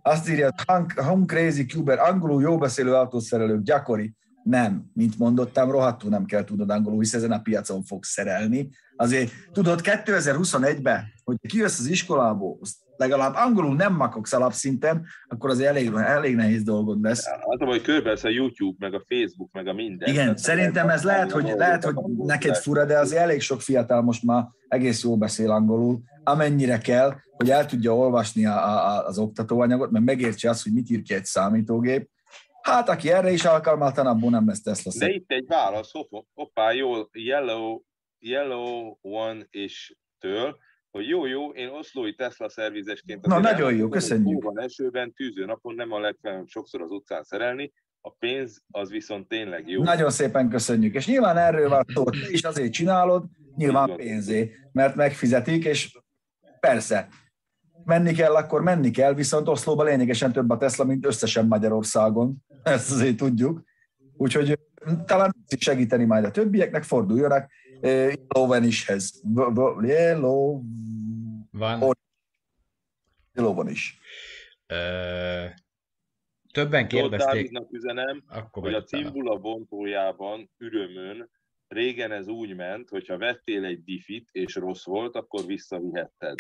Azt írja, hang, hang crazy cuber, angolul jó beszélő autószerelők, gyakori. Nem, mint mondottam, rohadtul nem kell tudod angolul, hisz ezen a piacon fogsz szerelni. Azért tudod, 2021-ben, hogy kijössz az iskolából, azt legalább angolul nem makogsz alapszinten, akkor az elég, elég nehéz dolgod lesz. Az a baj, körbelesz a YouTube, meg a Facebook, meg a minden. Igen, Tehát szerintem ez lehet, hogy, lehet, hogy neked fura, de azért elég sok fiatal most már egész jól beszél angolul, amennyire kell, hogy el tudja olvasni a, a, az oktatóanyagot, mert megértse azt, hogy mit ír ki egy számítógép. Hát, aki erre is alkalmatlanabb, nem lesz Tesla De szép. itt egy válasz, hopp- hoppá, jó, Yellow, Yellow One és től, hogy jó, jó, én oszlói Tesla szervizesként... Na, nagyon jó, elmondom, köszönjük. Van esőben, tűző napon nem a legfeljebb sokszor az utcán szerelni, a pénz az viszont tényleg jó. Nagyon szépen köszönjük. És nyilván erről van szó, te is azért csinálod, nyilván pénzé, mert megfizetik, és persze, menni kell, akkor menni kell, viszont Oszlóban lényegesen több a Tesla, mint összesen Magyarországon. Ezt azért tudjuk. Úgyhogy talán segíteni majd a többieknek, forduljanak Lovenishez. V- v- Yellow- Van. Yellowban is. Ö, többen kérdezték, Dávidnak üzenem, akkor hogy a cimbula bontójában, ürömön, régen ez úgy ment, hogyha vettél egy diffit, és rossz volt, akkor visszavihetted.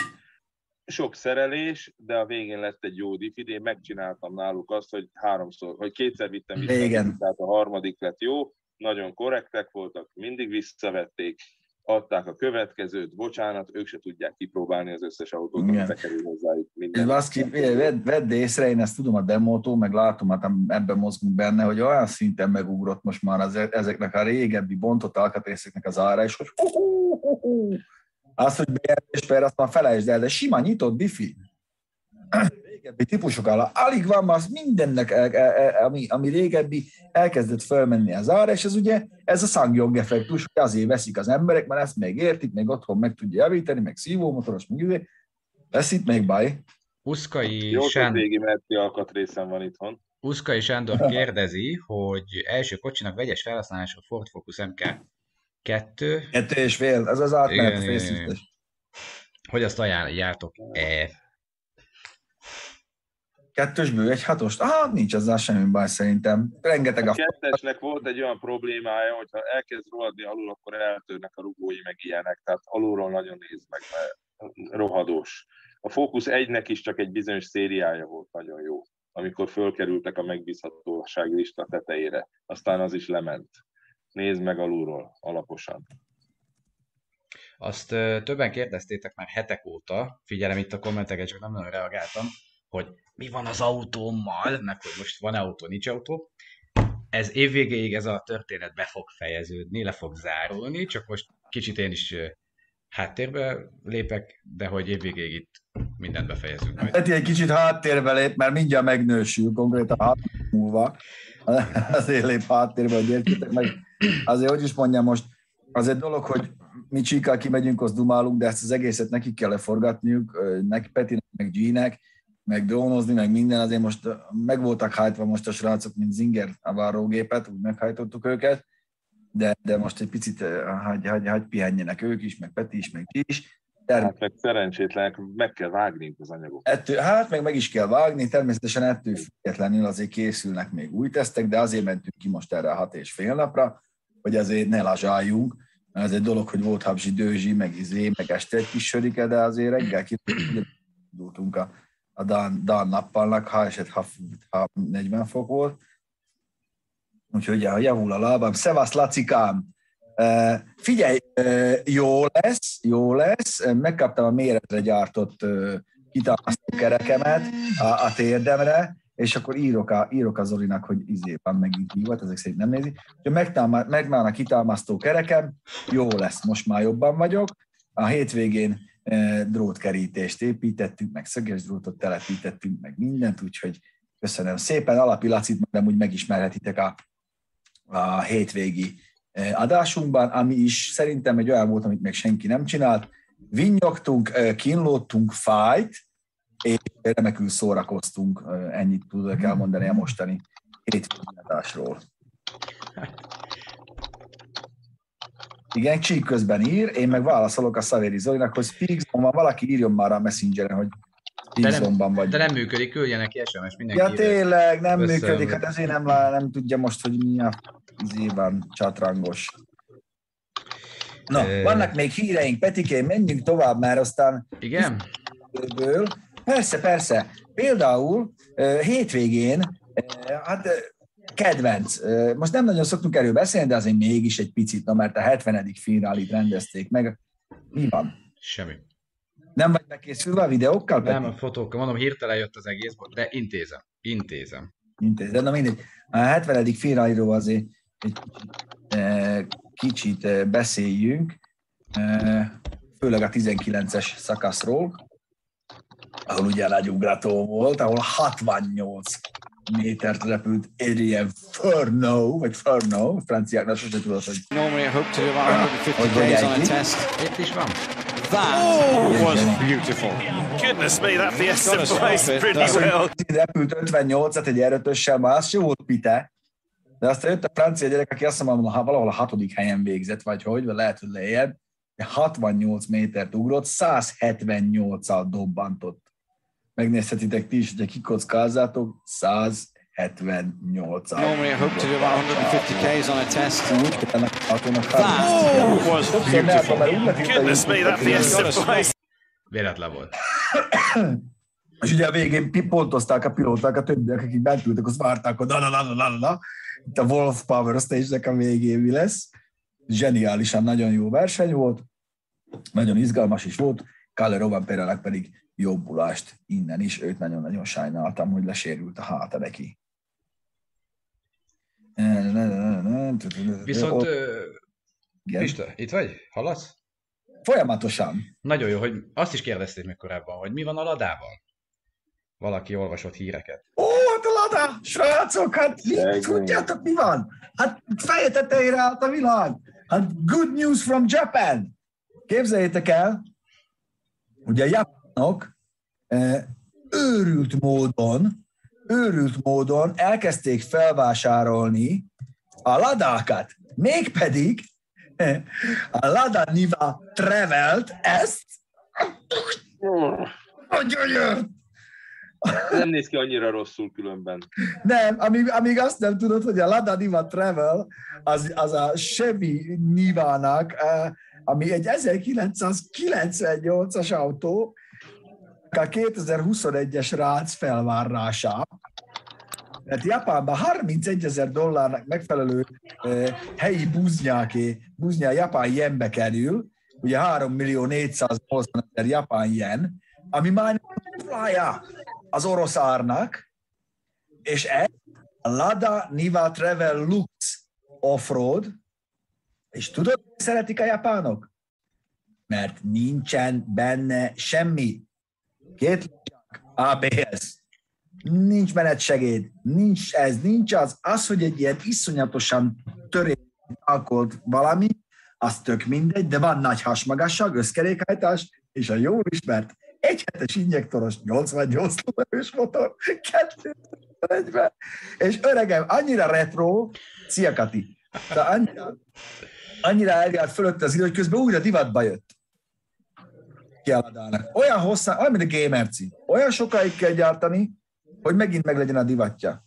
Sok szerelés, de a végén lett egy jó diffid. Én megcsináltam náluk azt, hogy háromszor, vagy kétszer vittem vissza, Igen. tehát a harmadik lett jó, nagyon korrektek voltak, mindig visszavették, adták a következőt, bocsánat, ők se tudják kipróbálni az összes autót, ami Igen. bekerül hozzájuk És minden. baszki, vedd, vedd észre, én ezt tudom a demótól, meg látom, hát ebben mozgunk benne, hogy olyan szinten megugrott most már az, ezeknek a régebbi bontott alkatrészeknek az ára, és hogy hú, hú, hú, hú. azt, hogy BRS per, azt már felejtsd el, de sima nyitott diffi. Régebbi típusok áll, alig van már az mindennek, el- el- el- ami, ami régebbi, elkezdett felmenni az ára, és ez ugye, ez a szangjog effektus, hogy azért veszik az emberek, mert ezt még értik, még otthon meg tudja javítani, meg szívómotoros, meg izé. Lesz itt még baj? Uszkai, Jó, Sán... régi Merci alkatrészem van itthon. Uszkai Sándor kérdezi, hogy első kocsinak vegyes felhasználásra Ford Focus MK2, Kettő és fél, ez az átmenet Igen, igen, igen. fészítés. hogy azt ajánljátok-e? Kettősből egy hatost? Ah, nincs ezzel semmi baj szerintem. Rengeteg A a... kettesnek volt egy olyan problémája, hogyha elkezd rohadni alul, akkor eltörnek a rugói, meg ilyenek. Tehát alulról nagyon néz meg, mert rohadós. A Focus 1-nek is csak egy bizonyos szériája volt nagyon jó, amikor fölkerültek a megbízhatósági lista tetejére. Aztán az is lement. Nézd meg alulról, alaposan. Azt többen kérdeztétek már hetek óta, figyelem itt a kommenteket, csak nem nagyon reagáltam, hogy mi van az autómmal, meg hogy most van autó, nincs autó. Ez évvégéig ez a történet be fog fejeződni, le fog zárulni, csak most kicsit én is háttérbe lépek, de hogy évvégéig itt mindent befejezünk majd. Peti egy kicsit háttérbe lép, mert mindjárt megnősül, konkrétan hat múlva. Azért lép háttérbe, hogy értjétek meg. Azért, hogy is mondjam most, az egy dolog, hogy mi csíkkal kimegyünk, azt dumálunk, de ezt az egészet nekik kell leforgatniuk, neki Petinek, meg G-nek, meg drónozni, meg minden, azért most meg voltak hájtva most a srácok, mint Zinger a várógépet, úgy meghajtottuk őket, de, de most egy picit hagy, hagy, hagy pihenjenek ők is, meg Peti is, meg G is. Term- Hát meg szerencsétlenek, meg kell vágni az anyagokat. Ettől, hát meg meg is kell vágni, természetesen ettől függetlenül azért készülnek még új tesztek, de azért mentünk ki most erre a hat és fél napra, hogy azért ne lazsáljunk, mert ez egy dolog, hogy volt Habzsi Dőzsi, meg izé, meg este egy kis sörike, de azért reggel kiindultunk a, a Dan, Dan nappalnak, ha eset, ha, ha 40 fok volt. Úgyhogy ja, javul a lábam. Szevasz, Lacikám! Figyelj, jó lesz, jó lesz. Megkaptam a méretre gyártott uh, kerekemet a, a térdemre, és akkor írok a, írok a Zolinak, hogy izé van megint hívat, ezek szerint nem nézi. Megvan a kitámasztó kerekem, jó lesz, most már jobban vagyok. A hétvégén drótkerítést építettünk, meg szöges drótot telepítettünk, meg mindent, úgyhogy köszönöm szépen. Alapi Lacit majd amúgy megismerhetitek a, a hétvégi eh, adásunkban, ami is szerintem egy olyan volt, amit még senki nem csinált. Vinnyogtunk, eh, kínlódtunk, fájt, és remekül szórakoztunk, ennyit tudok elmondani a mostani hétvégi adásról. Igen, Csík közben ír, én meg válaszolok a Szavéri Zolinak, hogy Speakzone van, valaki írjon már a Messengeren, hogy Speakzone-ban vagy. De nem működik, küldje neki SMS, mindenki Ja, tényleg, nem Össze- működik, hát ezért nem, lá- nem tudja most, hogy mi a izében csatrangos. Na, Ö. vannak még híreink, Petikén, menjünk tovább, mert aztán Igen? ből. Persze, persze. Például hétvégén, hát kedvenc, most nem nagyon szoktunk erről beszélni, de azért mégis egy picit, na, mert a 70. finálit rendezték meg. Mi van? Semmi. Nem vagy bekészülve a videókkal? Peti? Nem, a fotókkal, mondom, hirtelen jött az egész, de intézem. Intézem. Intézed. Na mindegy. A 70. finálról azért egy kicsit, beszéljünk, főleg a 19-es szakaszról, ahol ugye nagy ugrató volt, ahol 68 métert repült Adrien Furno, vagy Furno, franciáknak sose tudod, hogy Normally I hope to do about 150 Hogy days on a test. Itt is van. That was beautiful. Goodness me, that Fiesta plays pretty That's- well. repült 58-at egy erőtössel, már az jó volt pite, de aztán jött a francia gyerek, aki azt mondom, ha valahol a hatodik helyen végzett, vagy hogy, vagy lehet, hogy lejjebb, de 68 métert ugrott, 178-al dobbantott. Megnézhetitek ti is, hogyha kikockázzátok, 178-al. Normally I hope to do about 150 days on a test. That was Goodness me, that Fiesta Véletlen volt. És ugye a végén pi- pontozták a pilóták, a többiek, akik bent ültek, azt várták, hogy na, na, na, na, na, na. Itt a Wolf Power Stage-nek a végén mi lesz. Zseniálisan nagyon jó verseny volt, nagyon izgalmas is volt, Kalle Rovanperának pedig jobbulást innen is, őt nagyon-nagyon sajnáltam, hogy lesérült a háta neki. Viszont, Igen. Pista, itt vagy? Hallasz? Folyamatosan. Nagyon jó, hogy azt is kérdezték még korábban, hogy mi van a ladával. Valaki olvasott híreket. Ó, hát a lada! Srácok, hát tudjátok mi van? Hát feje tetejére állt a világ. Hát good news from Japan. Képzeljétek el, ugye a japánok eh, őrült módon, őrült módon elkezdték felvásárolni a ladákat. Mégpedig eh, a Lada Niva Travelt ezt a gyönyör! Nem néz ki annyira rosszul különben. Nem, amíg, amíg azt nem tudod, hogy a Lada Niva Travel az, az a Chevy Nivának, eh, ami egy 1998-as autó, a 2021-es rác felvárása. Tehát Japánban 31 ezer dollárnak megfelelő eh, helyi buznyáké, buznyá japán jenbe kerül, ugye 3 millió 480 ezer japán jen, ami már duplája az orosz árnak, és ez a Lada Niva Travel Lux Offroad, és tudod, hogy szeretik a japánok? Mert nincsen benne semmi. Két ABS, nincs menetsegéd, nincs ez, nincs az. Az, hogy egy ilyen iszonyatosan törés alkolt valami, az tök mindegy, de van nagy hasmagasság, összkerékhajtás, és a jól ismert egyhetes injektoros 88 lóerős motor, kettő egyben. És öregem, annyira retro, szia Kati, de annyira, annyira eljárt fölött az idő, hogy közben újra divatba jött. Kialadának. Olyan hosszá, olyan, mint a Gamerci. Olyan sokáig kell gyártani, hogy megint meg a divatja.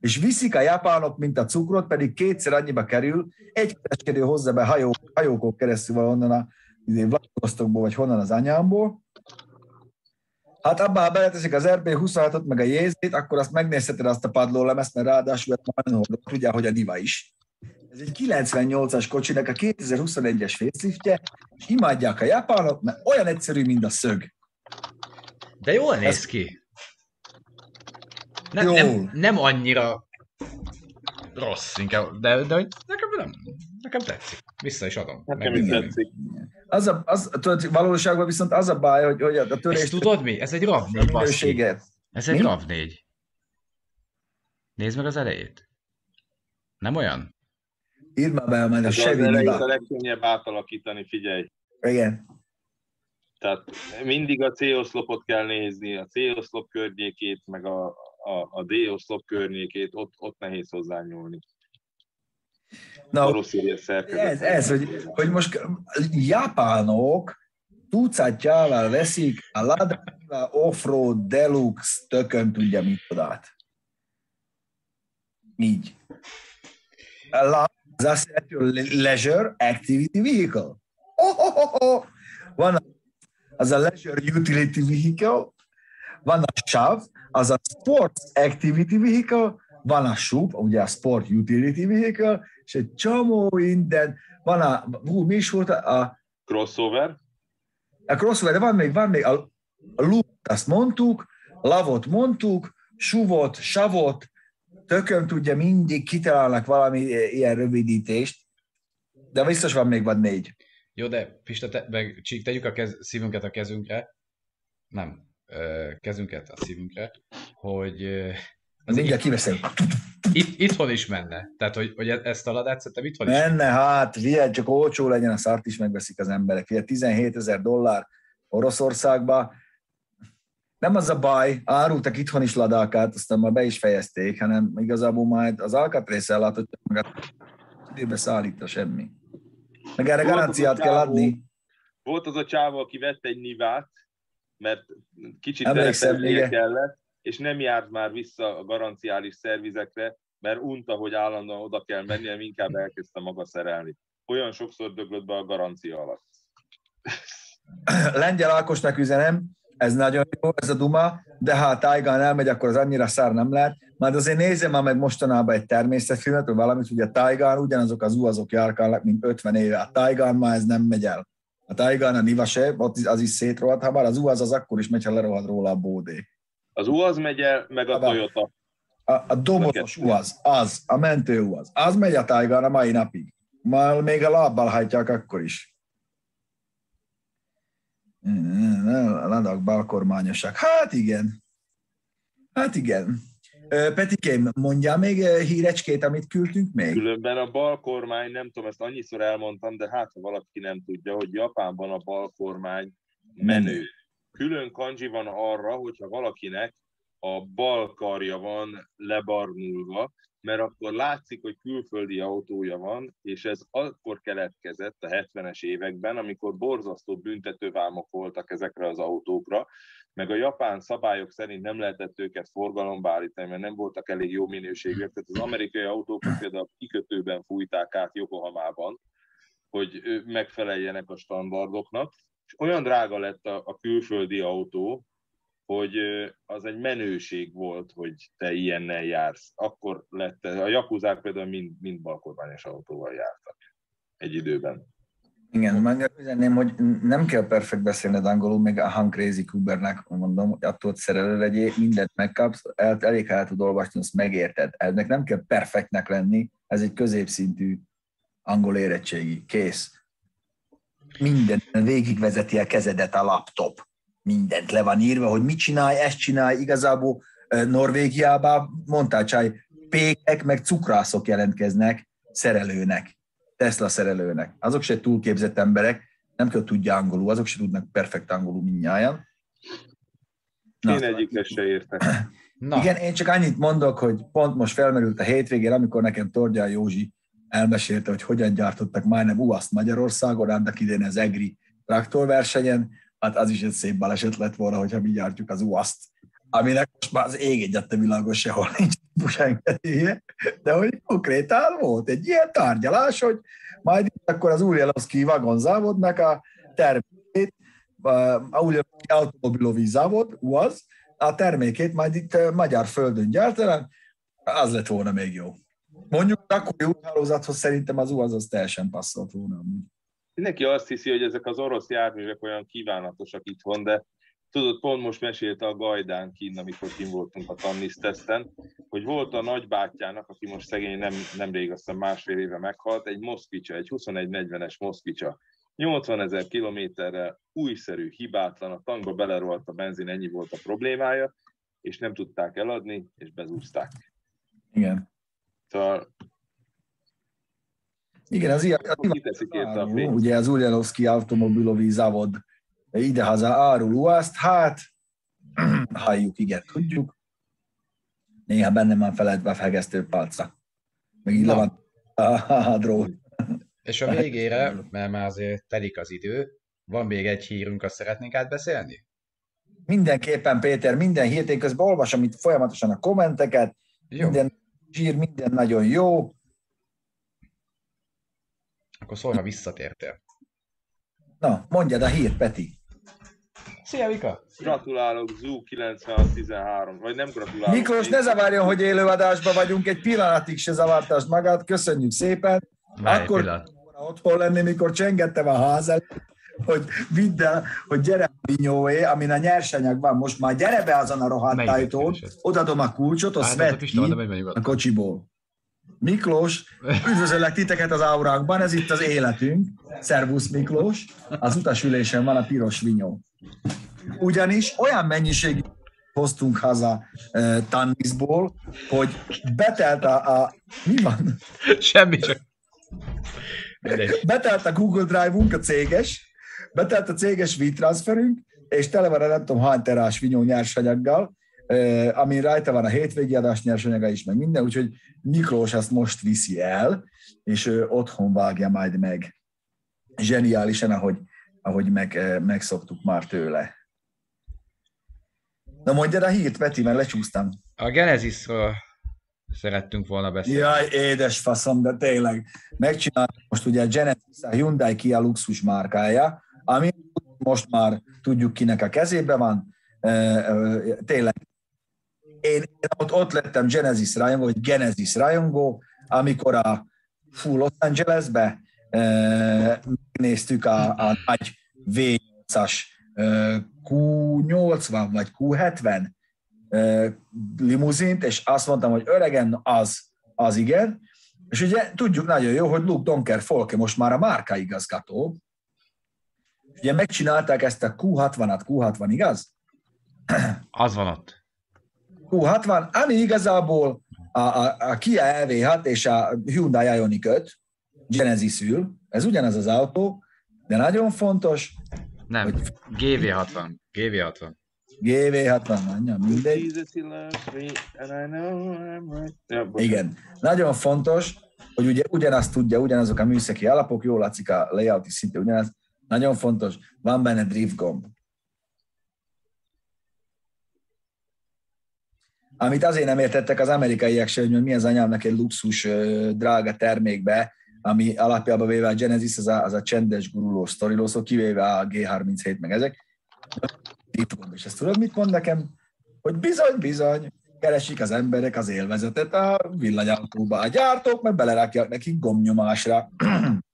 És viszik a japánok, mint a cukrot, pedig kétszer annyiba kerül, egy kereskedő hozza be hajó, hajókon keresztül valahonnan a izé, Vladivostokból, vagy honnan az anyámból, Hát abba, ha beleteszik az RP26-ot, meg a jézét, akkor azt megnézheted azt a padlólemezt, mert ráadásul ez tudja, hogy a diva is. Ez egy 98-as kocsinak a 2021-es faceliftje, és imádják a japánok, mert olyan egyszerű, mint a szög. De jól néz ki. Nem, Jól. nem, nem annyira rossz, inkább, de, de hogy nekem nem, nekem tetszik. Vissza is adom. Nekem is tetszik. Az a, az, tudod, valóságban viszont az a baj, hogy, hogy a És törés tudod mi? Ez egy RAV4, a baszki. minőséget. Ez egy Mi? RAV4. Nézd meg az elejét. Nem olyan? Írd már be, majd a elejét a legkönnyebb átalakítani, figyelj. Igen. Tehát mindig a C-oszlopot kell nézni, a C-oszlop környékét, meg a, a, a D-oszlop környékét, ott, ott nehéz hozzányúlni. Na, ez, ez hogy, hogy most japánok tucatjával veszik a Lada Offroad Deluxe tökön tudja mit odát. Így. A az azt jelenti, hogy Leisure Activity Vehicle. Oh, oh, oh, oh. Van az a Leisure Utility Vehicle, van a SAV, az a Sports Activity Vehicle, van a SUV, ugye a Sport Utility Vehicle, és egy csomó minden, van a, hú, mi is volt a, a, Crossover, a crossover, de van még, van még a, a loop, azt mondtuk, lavot mondtuk, suvot, savot, tököm tudja, mindig kitalálnak valami ilyen rövidítést, de biztos van még van négy. Jó, de Pista, te, meg Csík, tegyük a kez, szívünket a kezünkre. Nem, kezünket a szívünkre, hogy az Mindjárt kiveszem. itt, itthon is menne. Tehát, hogy, hogy e- ezt a ladát szerintem itthon is. Menne, hát, figyelj, csak olcsó legyen, a szart is megveszik az emberek. Figyelj, 17 ezer dollár Oroszországba. Nem az a baj, árultak itthon is ladákat, aztán már be is fejezték, hanem igazából majd az alkatrész ellátott, meg a időbe szállít semmi. Meg erre Volt garanciát kell csávó, adni. Volt az a csávó, aki vett egy nivát, mert kicsit teretelnie kellett, és nem járt már vissza a garanciális szervizekre, mert unta, hogy állandóan oda kell mennie, inkább elkezdte maga szerelni. Olyan sokszor döglött be a garancia alatt. Lengyel Ákosnak üzenem, ez nagyon jó, ez a duma, de ha a Tájgán elmegy, akkor az annyira szár nem lehet. Majd azért nézzem már meg mostanában egy természetfilmet, vagy valamit, ugye a Tájgán ugyanazok az uazok járkálnak, mint 50 éve. A Tájgán már ez nem megy el. A Tájgán, a Niva se, ott az is szétrohadt, ha bár az uaz az akkor is megy, ha lerohad róla a bódé. Az UAZ megy el, meg a. Toyota. A, a domozos uaz, az, a mentő uaz, az megy a Tájgán a mai napig. Már még a lábbal hajtják akkor is. A ladak balkormányosak. Hát igen. Hát igen. Petikém, mondjál még hírecskét, amit küldtünk még? Különben a bal kormány, nem tudom, ezt annyiszor elmondtam, de hát ha valaki nem tudja, hogy Japánban a bal kormány menő. külön kanji van arra, hogyha valakinek a bal karja van lebarnulva, mert akkor látszik, hogy külföldi autója van, és ez akkor keletkezett a 70-es években, amikor borzasztó büntetővámok voltak ezekre az autókra, meg a japán szabályok szerint nem lehetett őket forgalomba állítani, mert nem voltak elég jó minőségűek. Tehát az amerikai autókat például kikötőben fújták át Yokohamában, hogy megfeleljenek a standardoknak, és olyan drága lett a, a külföldi autó, hogy az egy menőség volt, hogy te ilyennel jársz. Akkor lett, a jakuzák például mind, mind balkormányos autóval jártak egy időben. Igen, megüzeném, hogy nem kell perfekt beszélned angolul, még a Hank Crazy Kubernek mondom, hogy attól szerelő legyél, mindent megkapsz, el, elég el tud olvasni, azt megérted. Ennek nem kell perfektnek lenni, ez egy középszintű angol érettségi, kész. Minden végigvezeti a kezedet a laptop. Mindent le van írva, hogy mit csinálj, ezt csinálj, igazából Norvégiában mondtál csaj, pékek meg cukrászok jelentkeznek szerelőnek, Tesla szerelőnek. Azok se túlképzett emberek, nem kell tudja angolul, azok se tudnak perfekt angolul mindnyájan. Én egyikes se értek. Na. Igen, én csak annyit mondok, hogy pont most felmerült a hétvégén, amikor nekem Tordján Józsi elmesélte, hogy hogyan gyártottak majdnem UASzt Magyarországon, annak idén az EGRI traktorversenyen, hát az is egy szép baleset lett volna, hogyha mi gyártjuk az UASzt, aminek most már az ég egyette világos sehol nincs típus engedélye, de hogy konkrétan volt egy ilyen tárgyalás, hogy majd akkor az Uljanovszki vagonzávodnak a termékét, a Uljanovszki automobilovi závod, UAZ, a termékét majd itt magyar földön gyártanak, az lett volna még jó. Mondjuk a akkori úthálózathoz szerintem az UAZ az teljesen passzolt volna. Mindenki azt hiszi, hogy ezek az orosz járművek olyan kívánatosak itthon, de tudod, pont most mesélte a Gajdán kinn, amikor kim voltunk a tannisztesten, hogy volt a nagybátyjának, aki most szegény nem, nemrég, aztán másfél éve meghalt, egy Moszkvicsa, egy 21-40-es Moszkvicsa. 80 ezer kilométerre újszerű, hibátlan, a tankba belerolt a benzin, ennyi volt a problémája, és nem tudták eladni, és bezúzták. Igen. Szóval igen, az ilyen, pénzt. ugye az Uljanovszki Automobilovi Zavod idehaza árul UASzt, hát halljuk, igen, tudjuk. Néha bennem van feledve a fegesztő palca. Meg így van a, a drót. És a végére, mert már azért telik az idő, van még egy hírünk, azt szeretnénk átbeszélni? Mindenképpen, Péter, minden hírt, én közben olvasom itt folyamatosan a kommenteket, Jó, minden zsír, minden nagyon jó. Akkor szólj, ha visszatértél. Na, mondjad a hírt, Peti. Szia, Vika! Gratulálok, Zú 9613, vagy nem gratulálok. Miklós, ne zavarjon, hogy élőadásban vagyunk, egy pillanatig se zavartast magad, köszönjük szépen. Egy Akkor pillanat. otthon lenni, mikor csengettem a ház előtt, hogy vidd el, hogy gyere a vinyóé, amin a nyersanyag van, most már gyere be azon a rohadt ajtón, odadom a kulcsot, ki meg a kocsiból. Miklós, üdvözöllek titeket az áuránkban, ez itt az életünk. Szervusz Miklós, az utasülésen van a piros vinyó. Ugyanis olyan mennyiségű hoztunk haza uh, Tannisból, hogy betelt a, a... Mi van? Semmi, csak... Betelt a Google Drive-unk, a céges, betelt a céges WeTransferünk, és tele van a nem tudom hány terás vinyó nyersanyaggal, eh, ami rajta van a hétvégi adás nyersanyaga is, meg minden, úgyhogy Miklós ezt most viszi el, és ő otthon vágja majd meg zseniálisan, ahogy, ahogy meg, megszoktuk már tőle. Na mondjad a hírt, Peti, mert lecsúsztam. A Genesisről szerettünk volna beszélni. Jaj, édes faszom, de tényleg. Megcsináltuk most ugye a Genesis, a Hyundai Kia luxus márkája, ami most már tudjuk kinek a kezébe van. Tényleg. Én, én ott, ott lettem Genesis rajongó, vagy Genesis rajongó, amikor a Full Los Angelesbe e, megnéztük a, a nagy V8-as e, Q80 vagy Q70 ö, limuzint, és azt mondtam, hogy öregen, az, az igen. És ugye tudjuk nagyon jó, hogy Luke Donker Folke most már a márka igazgató. Ugye megcsinálták ezt a Q60-at, Q60, igaz? Az van ott. Q60, ami igazából a, a, a Kia EV6 és a Hyundai Ioniq 5 Genesis ül, ez ugyanaz az autó, de nagyon fontos, Nem, GV60. GV60. GV60, anya, mindegy. Igen. Nagyon fontos, hogy ugye ugyanazt tudja, ugyanazok a műszaki alapok, jól látszik a layout is szinte ugyanaz. Nagyon fontos, van benne drift gomb. Amit azért nem értettek az amerikaiak sem, hogy mi az anyámnak egy luxus, drága termékbe, ami alapjában véve a Genesis az a, az a csendes, guruló, sztoriló, szó, kivéve a G37 meg ezek. Drift gomb. És ezt tudod, mit mond nekem? Hogy bizony, bizony, keresik az emberek az élvezetet a villanyautóba. A gyártók meg belerakják nekik gombnyomásra.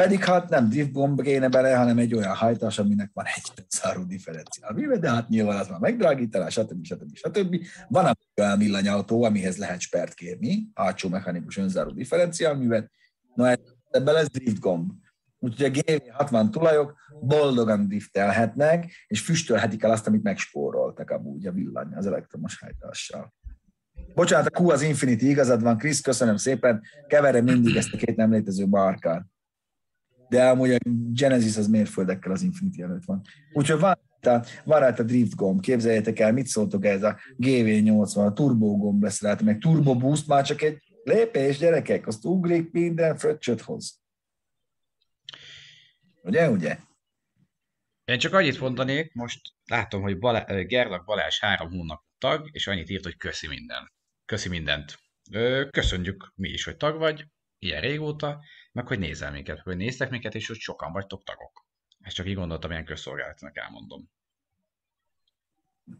Pedig hát nem drift gomb kéne bele, hanem egy olyan hajtás, aminek van egy szárú differenciál. Mivel, de hát nyilván az már megdrágítaná, stb. stb. stb. Van olyan villanyautó, amihez lehet spert kérni, hátsó mechanikus önzáró differenciálművet, no ebben lesz drift gomb. Úgyhogy a GV60 tulajok boldogan driftelhetnek, és füstölhetik el azt, amit megspóroltak amúgy a villany az elektromos hajtással. Bocsánat, a Q az Infinity, igazad van, Krisz, köszönöm szépen, keverem mindig ezt a két nem létező márkát. De amúgy a Genesis az mérföldekkel az Infinity előtt van. Úgyhogy tehát van rajta drift gomb, képzeljétek el, mit szóltok ez a GV80, a turbo gomb lesz rajta, meg turbo boost, már csak egy lépés, gyerekek, azt ugrik minden fröccsöt hoz. Ugye, ugye? Én csak annyit mondanék, most látom, hogy Balá- Gerlak Balázs három hónap tag, és annyit írt, hogy köszi minden. Köszi mindent. Köszönjük mi is, hogy tag vagy, ilyen régóta, meg hogy nézel minket, hogy néztek minket, és hogy sokan vagytok tagok. Ezt csak így gondoltam, ilyen közszolgálatnak elmondom.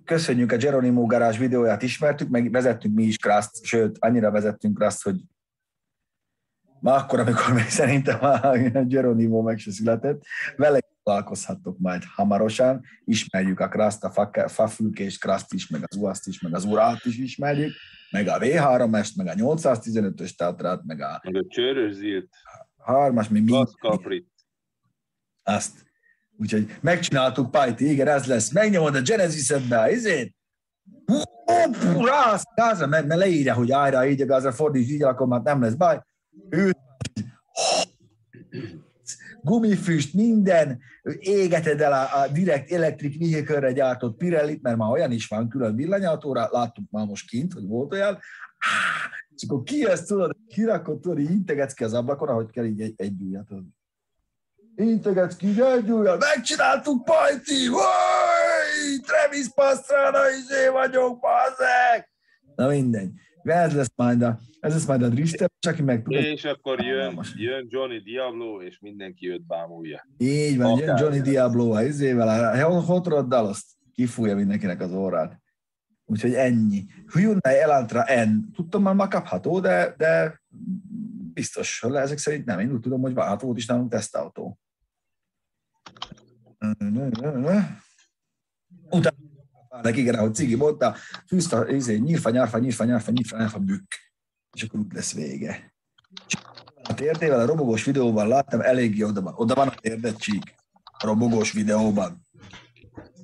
köszönjük a Geronimo garázs videóját ismertük, meg vezettünk mi is Kraszt, sőt, annyira vezettünk Kraszt, hogy ma akkor, amikor még szerintem a Geronimo meg se született, vele találkozhattok majd hamarosan, ismerjük a Kraszt, a fa- fafülkés Kraszt is, meg az uaszt is, meg az urát is ismerjük, meg a V3-est, meg a 815-ös Tatrát, meg a Meg a csörös zilt, 3-as, mi mind, azt. Úgyhogy megcsináltuk, Pajti, igen, ez lesz. Megnyomod a Genesis-edbe a izét, gázra, mert, mert leírja, hogy ájra, így a gázra fordíts, így akkor már nem lesz baj. Ő gumifüst, minden, égeted el a, a direkt elektrik vehicle gyártott Pirellit, mert már olyan is van külön villanyautóra, láttuk már most kint, hogy volt olyan, és akkor ki ezt tudod, kirakod, tudod, így integetsz ki az ablakon, ahogy kell így egy, egy ujjat. Integetsz ki egy ujjat, megcsináltuk Pajti! Travis Pastrana, izé vagyok, bazeg! Na mindegy. Ez lesz majd a, ez lesz majd a csak aki meg tudja. És akkor jön, jön Johnny Diablo, és mindenki őt bámulja. Így van, jön Akár. Johnny Diablo a izével, a Hot Rod Dallas kifújja mindenkinek az órát. Úgyhogy ennyi. Hyundai Elantra N. Tudtam már, már kapható, de, de biztos, hogy ezek szerint nem. Én úgy tudom, hogy hát volt is nálunk tesztautó. UtánaNek igen, ahogy Cigi mondta, fűzte, a izé, nyírfa, nyárfa, nyírfa, nyárfa, nyírfa, nyárfa, bükk. És akkor úgy lesz vége. A térdével a robogós videóban láttam, eléggé oda van. Oda van a térdet csík. A robogós videóban.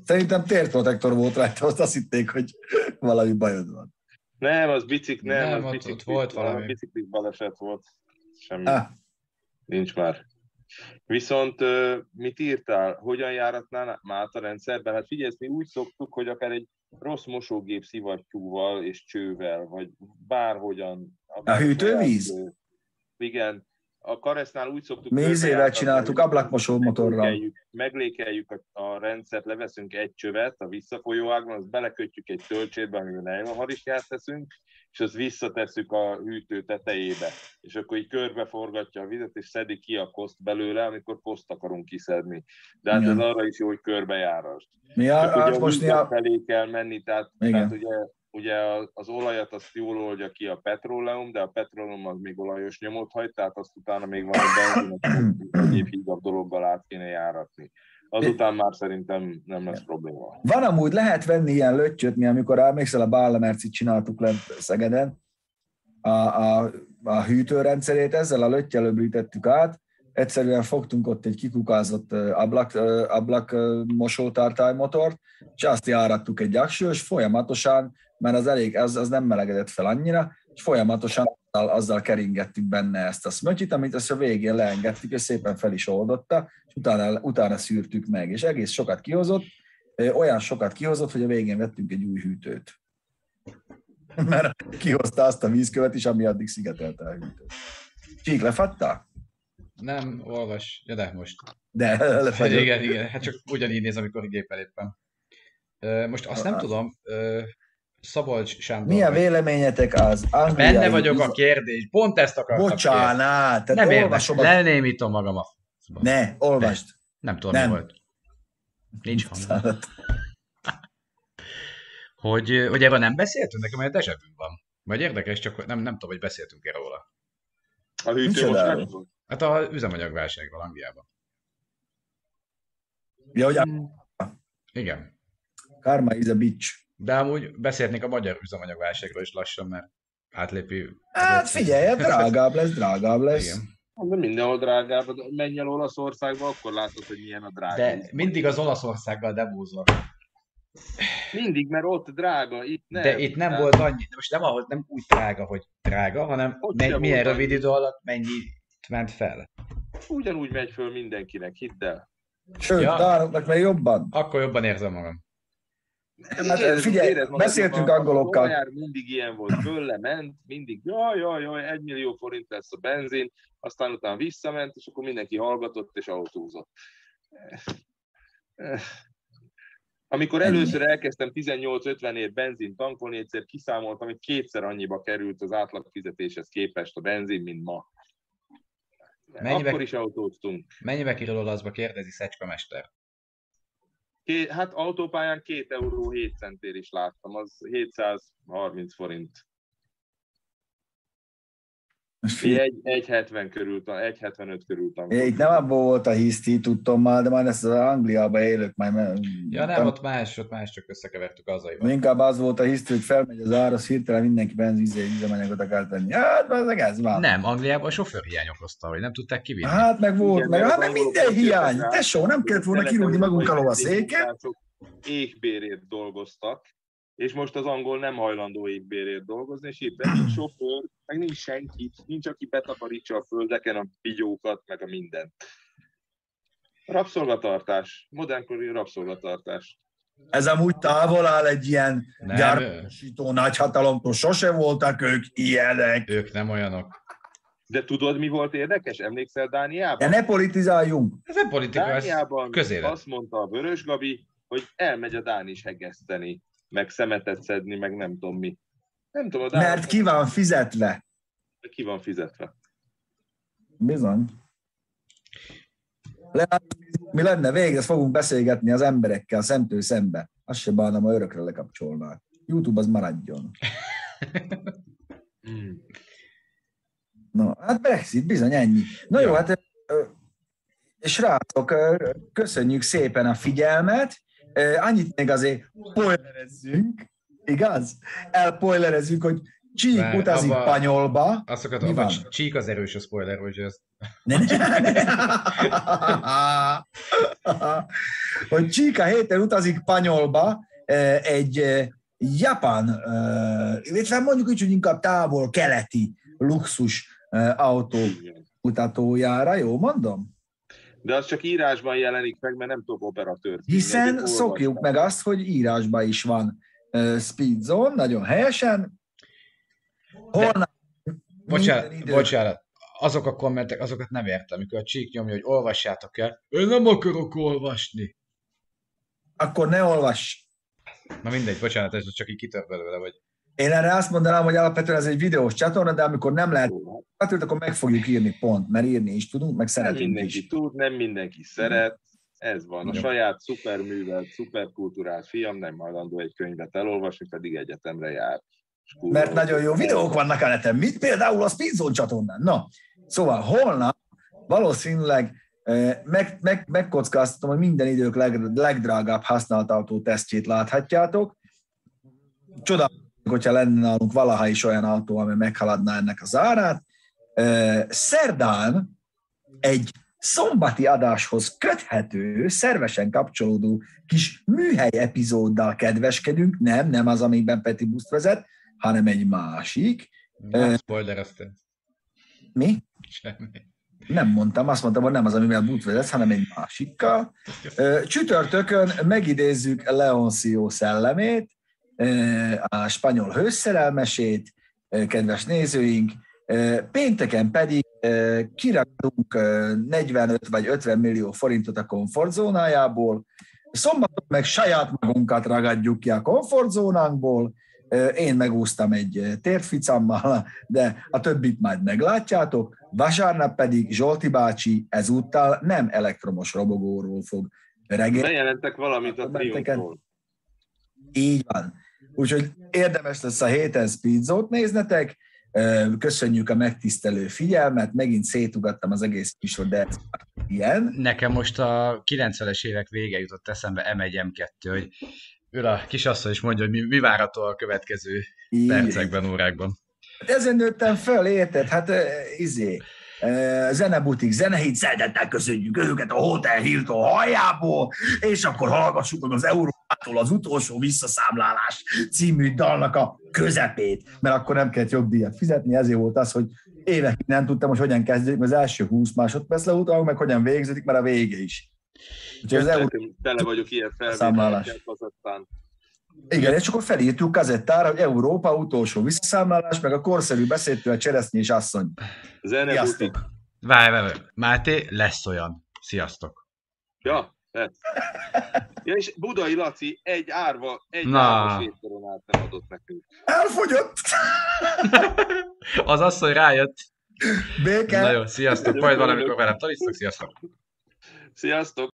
Szerintem térprotektor volt rajta, azt azt hitték, hogy valami bajod van. Nem, az bicik, nem, Nem, az ott volt valami. Biciklis baleset volt. Semmi. Ah, Nincs már. Viszont mit írtál? Hogyan járatnál át a rendszerben? Hát figyelj, mi úgy szoktuk, hogy akár egy rossz mosógép szivattyúval és csővel, vagy bárhogyan. A hűtővíz? Igen. A Karesznál úgy szoktuk... Mi körbejártatni, csináltuk, ablakmosó motorral. meglékeljük- Meglékeljük a, a rendszert, leveszünk egy csövet a visszafolyó ágon, azt belekötjük egy töltsébe, amiben nejlonharisnyát teszünk, és azt visszatesszük a hűtő tetejébe. És akkor így körbeforgatja a vizet, és szedi ki a koszt belőle, amikor koszt akarunk kiszedni. De hát Igen. ez arra is jó, hogy körbejárasd. Mi Csak a, ugye a, most a, felé kell menni, tehát, Igen. tehát ugye, ugye az olajat azt jól oldja ki a petróleum, de a petróleum az még olajos nyomot hagy, tehát azt utána még van egy benzin, egyéb hígabb dologgal át kéne járatni. Azután már szerintem nem lesz probléma. Van amúgy, lehet venni ilyen löttyöt, mi amikor emlékszel a Bállamercit csináltuk lent Szegeden, a, a, a hűtőrendszerét, ezzel a löttyel öblítettük át, egyszerűen fogtunk ott egy kikukázott ablak, ablak mosótartálymotort, és azt járattuk egy akső, és folyamatosan, mert az elég, az, az nem melegedett fel annyira, és folyamatosan azzal, azzal keringettük benne ezt a szmötyit, amit azt a végén leengedtük, és szépen fel is oldotta, és utána, utána szűrtük meg, és egész sokat kihozott, olyan sokat kihozott, hogy a végén vettünk egy új hűtőt. Mert kihozta azt a vízkövet is, ami addig szigetelte a hűtőt. Csík, lefatta? Nem, olvas. Ja, de most. De lefagyott. igen, igen, hát csak ugyanígy néz, amikor gépel éppen. Ö, Most azt nem tudom, ö, Szabolcs Sándor. Mi a véleményetek az angliai... Benne vagyok a kérdés, pont ezt akartam. Bocsánat, tehát Nem olvasom a... lenémítom magam a... Ne, olvasd. Nem tudom, Nem. mi volt. Nincs hang. Bocsánat. Hogy, hogy erről nem beszéltünk? Nekem egy vu van. Vagy érdekes, csak nem, nem tudom, hogy beszéltünk erről róla. A hűtő most nem. Hát a üzemanyagválságról Angliában. Ja, hogy Igen. karma is a bitch. De amúgy beszélnék a magyar üzemanyagválságról is lassan, mert átlépi... Hát figyelj, hát drágább lesz, drágább lesz. Igen. De mindenhol drágább, menj el Olaszországba, akkor látod, hogy milyen a drága. De mindig az Olaszországgal debúzol. Mindig, mert ott drága, itt nem. De itt nem Tehát volt annyi, de most nem, ahhoz, nem úgy drága, hogy drága, hanem Ott me- sem milyen rövid idő alatt mennyi ment fel. Ugyanúgy megy föl mindenkinek, hidd el. Sőt, Ja. dánoknak meg jobban. Akkor jobban érzem magam. Hát, figyelj, magad, beszéltünk a angolokkal. olajár mindig ilyen volt, fölle ment, mindig jaj, jaj, jaj, egy millió forint lesz a benzin, aztán utána visszament, és akkor mindenki hallgatott és autózott. Amikor először elkezdtem 18-50 ért benzin tankolni, egyszer kiszámoltam, hogy kétszer annyiba került az átlag fizetéshez képest a benzin, mint ma. Mennyibe- Akkor is autóztunk. Mennyibe kerül olaszba kérdezi Szecska mester? Ké, hát autópályán 2 euró 7 centér is láttam, az 730 forint. Mi egy, 1,70 körül, 1,75 körül tankoltunk. Itt nem abból volt a hiszti, tudtam már, de már ezt az Angliában élők már... mert- Ja nem, ott más, ott más, csak összekevertük azaival. Inkább az volt a hiszti, hogy felmegy az áraz, hirtelen mindenki benzízé, üzemanyagot akar tenni. Hát, az ez van. Nem, Angliában a sofőrhiány okozta, hogy nem tudták kivinni. Hát meg volt, Igen, meg, hát meg minden hiány. Tesó, nem kellett volna kirúgni magunkkal a széket. Égbérért dolgoztak, és most az angol nem hajlandó égbérért dolgozni, és éppen nincs sofőr, meg nincs senki, nincs, aki betakarítsa a földeken a bigyókat, meg a mindent. Rabszolgatartás, modernkori rabszolgatartás. Ez amúgy távol áll egy ilyen gyártó nagyhatalomtól, sose voltak ők ilyenek. ők nem olyanok. De tudod, mi volt érdekes? Emlékszel Dániában? De ne politizáljunk. Ez nem politika, ez Dániában közélet. azt mondta a Vörös Gabi, hogy elmegy a Dán is hegeszteni, meg szemetet szedni, meg nem tudom mi. Nem tudom, Dán Mert ki van fizetve. ki van fizetve. Bizony. Le, mi lenne végre, fogunk beszélgetni az emberekkel szemtől szembe. Azt se bánom, ha örökre lekapcsolnák. YouTube az maradjon. Hmm. No, hát Brexit, bizony ennyi. Na jó, hát ö, srácok, ö, köszönjük szépen a figyelmet. Annyit még azért spoilerezzünk, igaz? Elpoilerezzük, hogy Csík Várj, utazik abba- Panyolba. Azt Mi akartam, van? hogy csík az erős a spoiler, hogy ez Ne, ne, ne. hogy Csík a héten utazik Panyolba egy japán, illetve mondjuk úgy, hogy inkább távol-keleti luxus ö, autó Igen. mutatójára, jó mondom? De az csak írásban jelenik meg, mert nem tudok operatőrt. Hiszen szokjuk meg azt, hogy írásban is van uh, Speed Zone, nagyon helyesen. Holnap Bocsánat, bocsánat. Azok a kommentek, azokat nem értem, amikor a csík nyomja, hogy olvassátok el. Én nem akarok olvasni. Akkor ne olvass. Na mindegy, bocsánat, ez csak így kitör belőle, vagy Én erre azt mondanám, hogy alapvetően ez egy videós csatorna, de amikor nem lehet hát akkor meg fogjuk írni pont, mert írni is tudunk, meg Nem szeretünk mindenki is. tud, nem mindenki szeret. Ez van. A Jó. saját szuperművelt, szuperkultúrált fiam nem hajlandó egy könyvet elolvasni, pedig egyetemre jár. Kurva Mert nagyon jó videók vannak a neten, mint például a Speed Zone csatornán. Na, szóval holnap valószínűleg meg, meg, megkockáztatom, hogy minden idők leg, legdrágább használt autó tesztjét láthatjátok. Csodálatos, hogyha lenne nálunk valaha is olyan autó, ami meghaladná ennek az árát. Szerdán egy szombati adáshoz köthető, szervesen kapcsolódó kis műhely epizóddal kedveskedünk, nem, nem az, amiben Peti buszt vezet, hanem egy másik, Nem. Mi? Semmi. Nem mondtam, azt mondtam, hogy nem az, amivel bút vezetsz, hanem egy másikkal. Csütörtökön megidézzük Leoncio szellemét, a spanyol hőszerelmesét, kedves nézőink, pénteken pedig ö, 45 vagy 50 millió forintot a komfortzónájából, szombaton meg saját magunkat ragadjuk ki a komfortzónánkból, én megúsztam egy térficammal, de a többit majd meglátjátok. Vasárnap pedig Zsolti bácsi ezúttal nem elektromos robogóról fog reggel. Bejelentek valamit a triumfról. Így van. Úgyhogy érdemes lesz a héten Speedzót néznetek. Köszönjük a megtisztelő figyelmet. Megint szétugattam az egész műsor, de ez ilyen. Nekem most a 90-es évek vége jutott eszembe M1, M2, hogy ül a kisasszony és mondja, hogy mi, mi várható a következő percekben, órákban. Hát Ezen nőttem föl, érted? Hát izé, zenebutik, zenehit, szeretettel köszönjük őket a Hotel Hilton halljából, és akkor hallgassuk az Európától az utolsó visszaszámlálás című dalnak a közepét, mert akkor nem kellett jogdíjat fizetni, ezért volt az, hogy évekig nem tudtam, hogy hogyan kezdődik, mert az első 20 másodperc leutalunk, meg hogyan végződik, mert a vége is. Úgyhogy az Euró... Tele vagyok ilyen felvételekkel, Igen, és akkor felírtuk kazettára, hogy Európa utolsó visszaszámlálás, meg a korszerű beszédtől a cseresznyés asszony. Sziasztok! Várj, várj. Máté, lesz olyan. Sziasztok. Ja, lesz. Ja, és Budai Laci egy árva, egy Na. árva sétkoronát nem adott nekünk. Elfogyott! Az asszony rájött. Béke! Na jó, sziasztok. Majd valamikor velem talisztok, sziasztok. Sziasztok!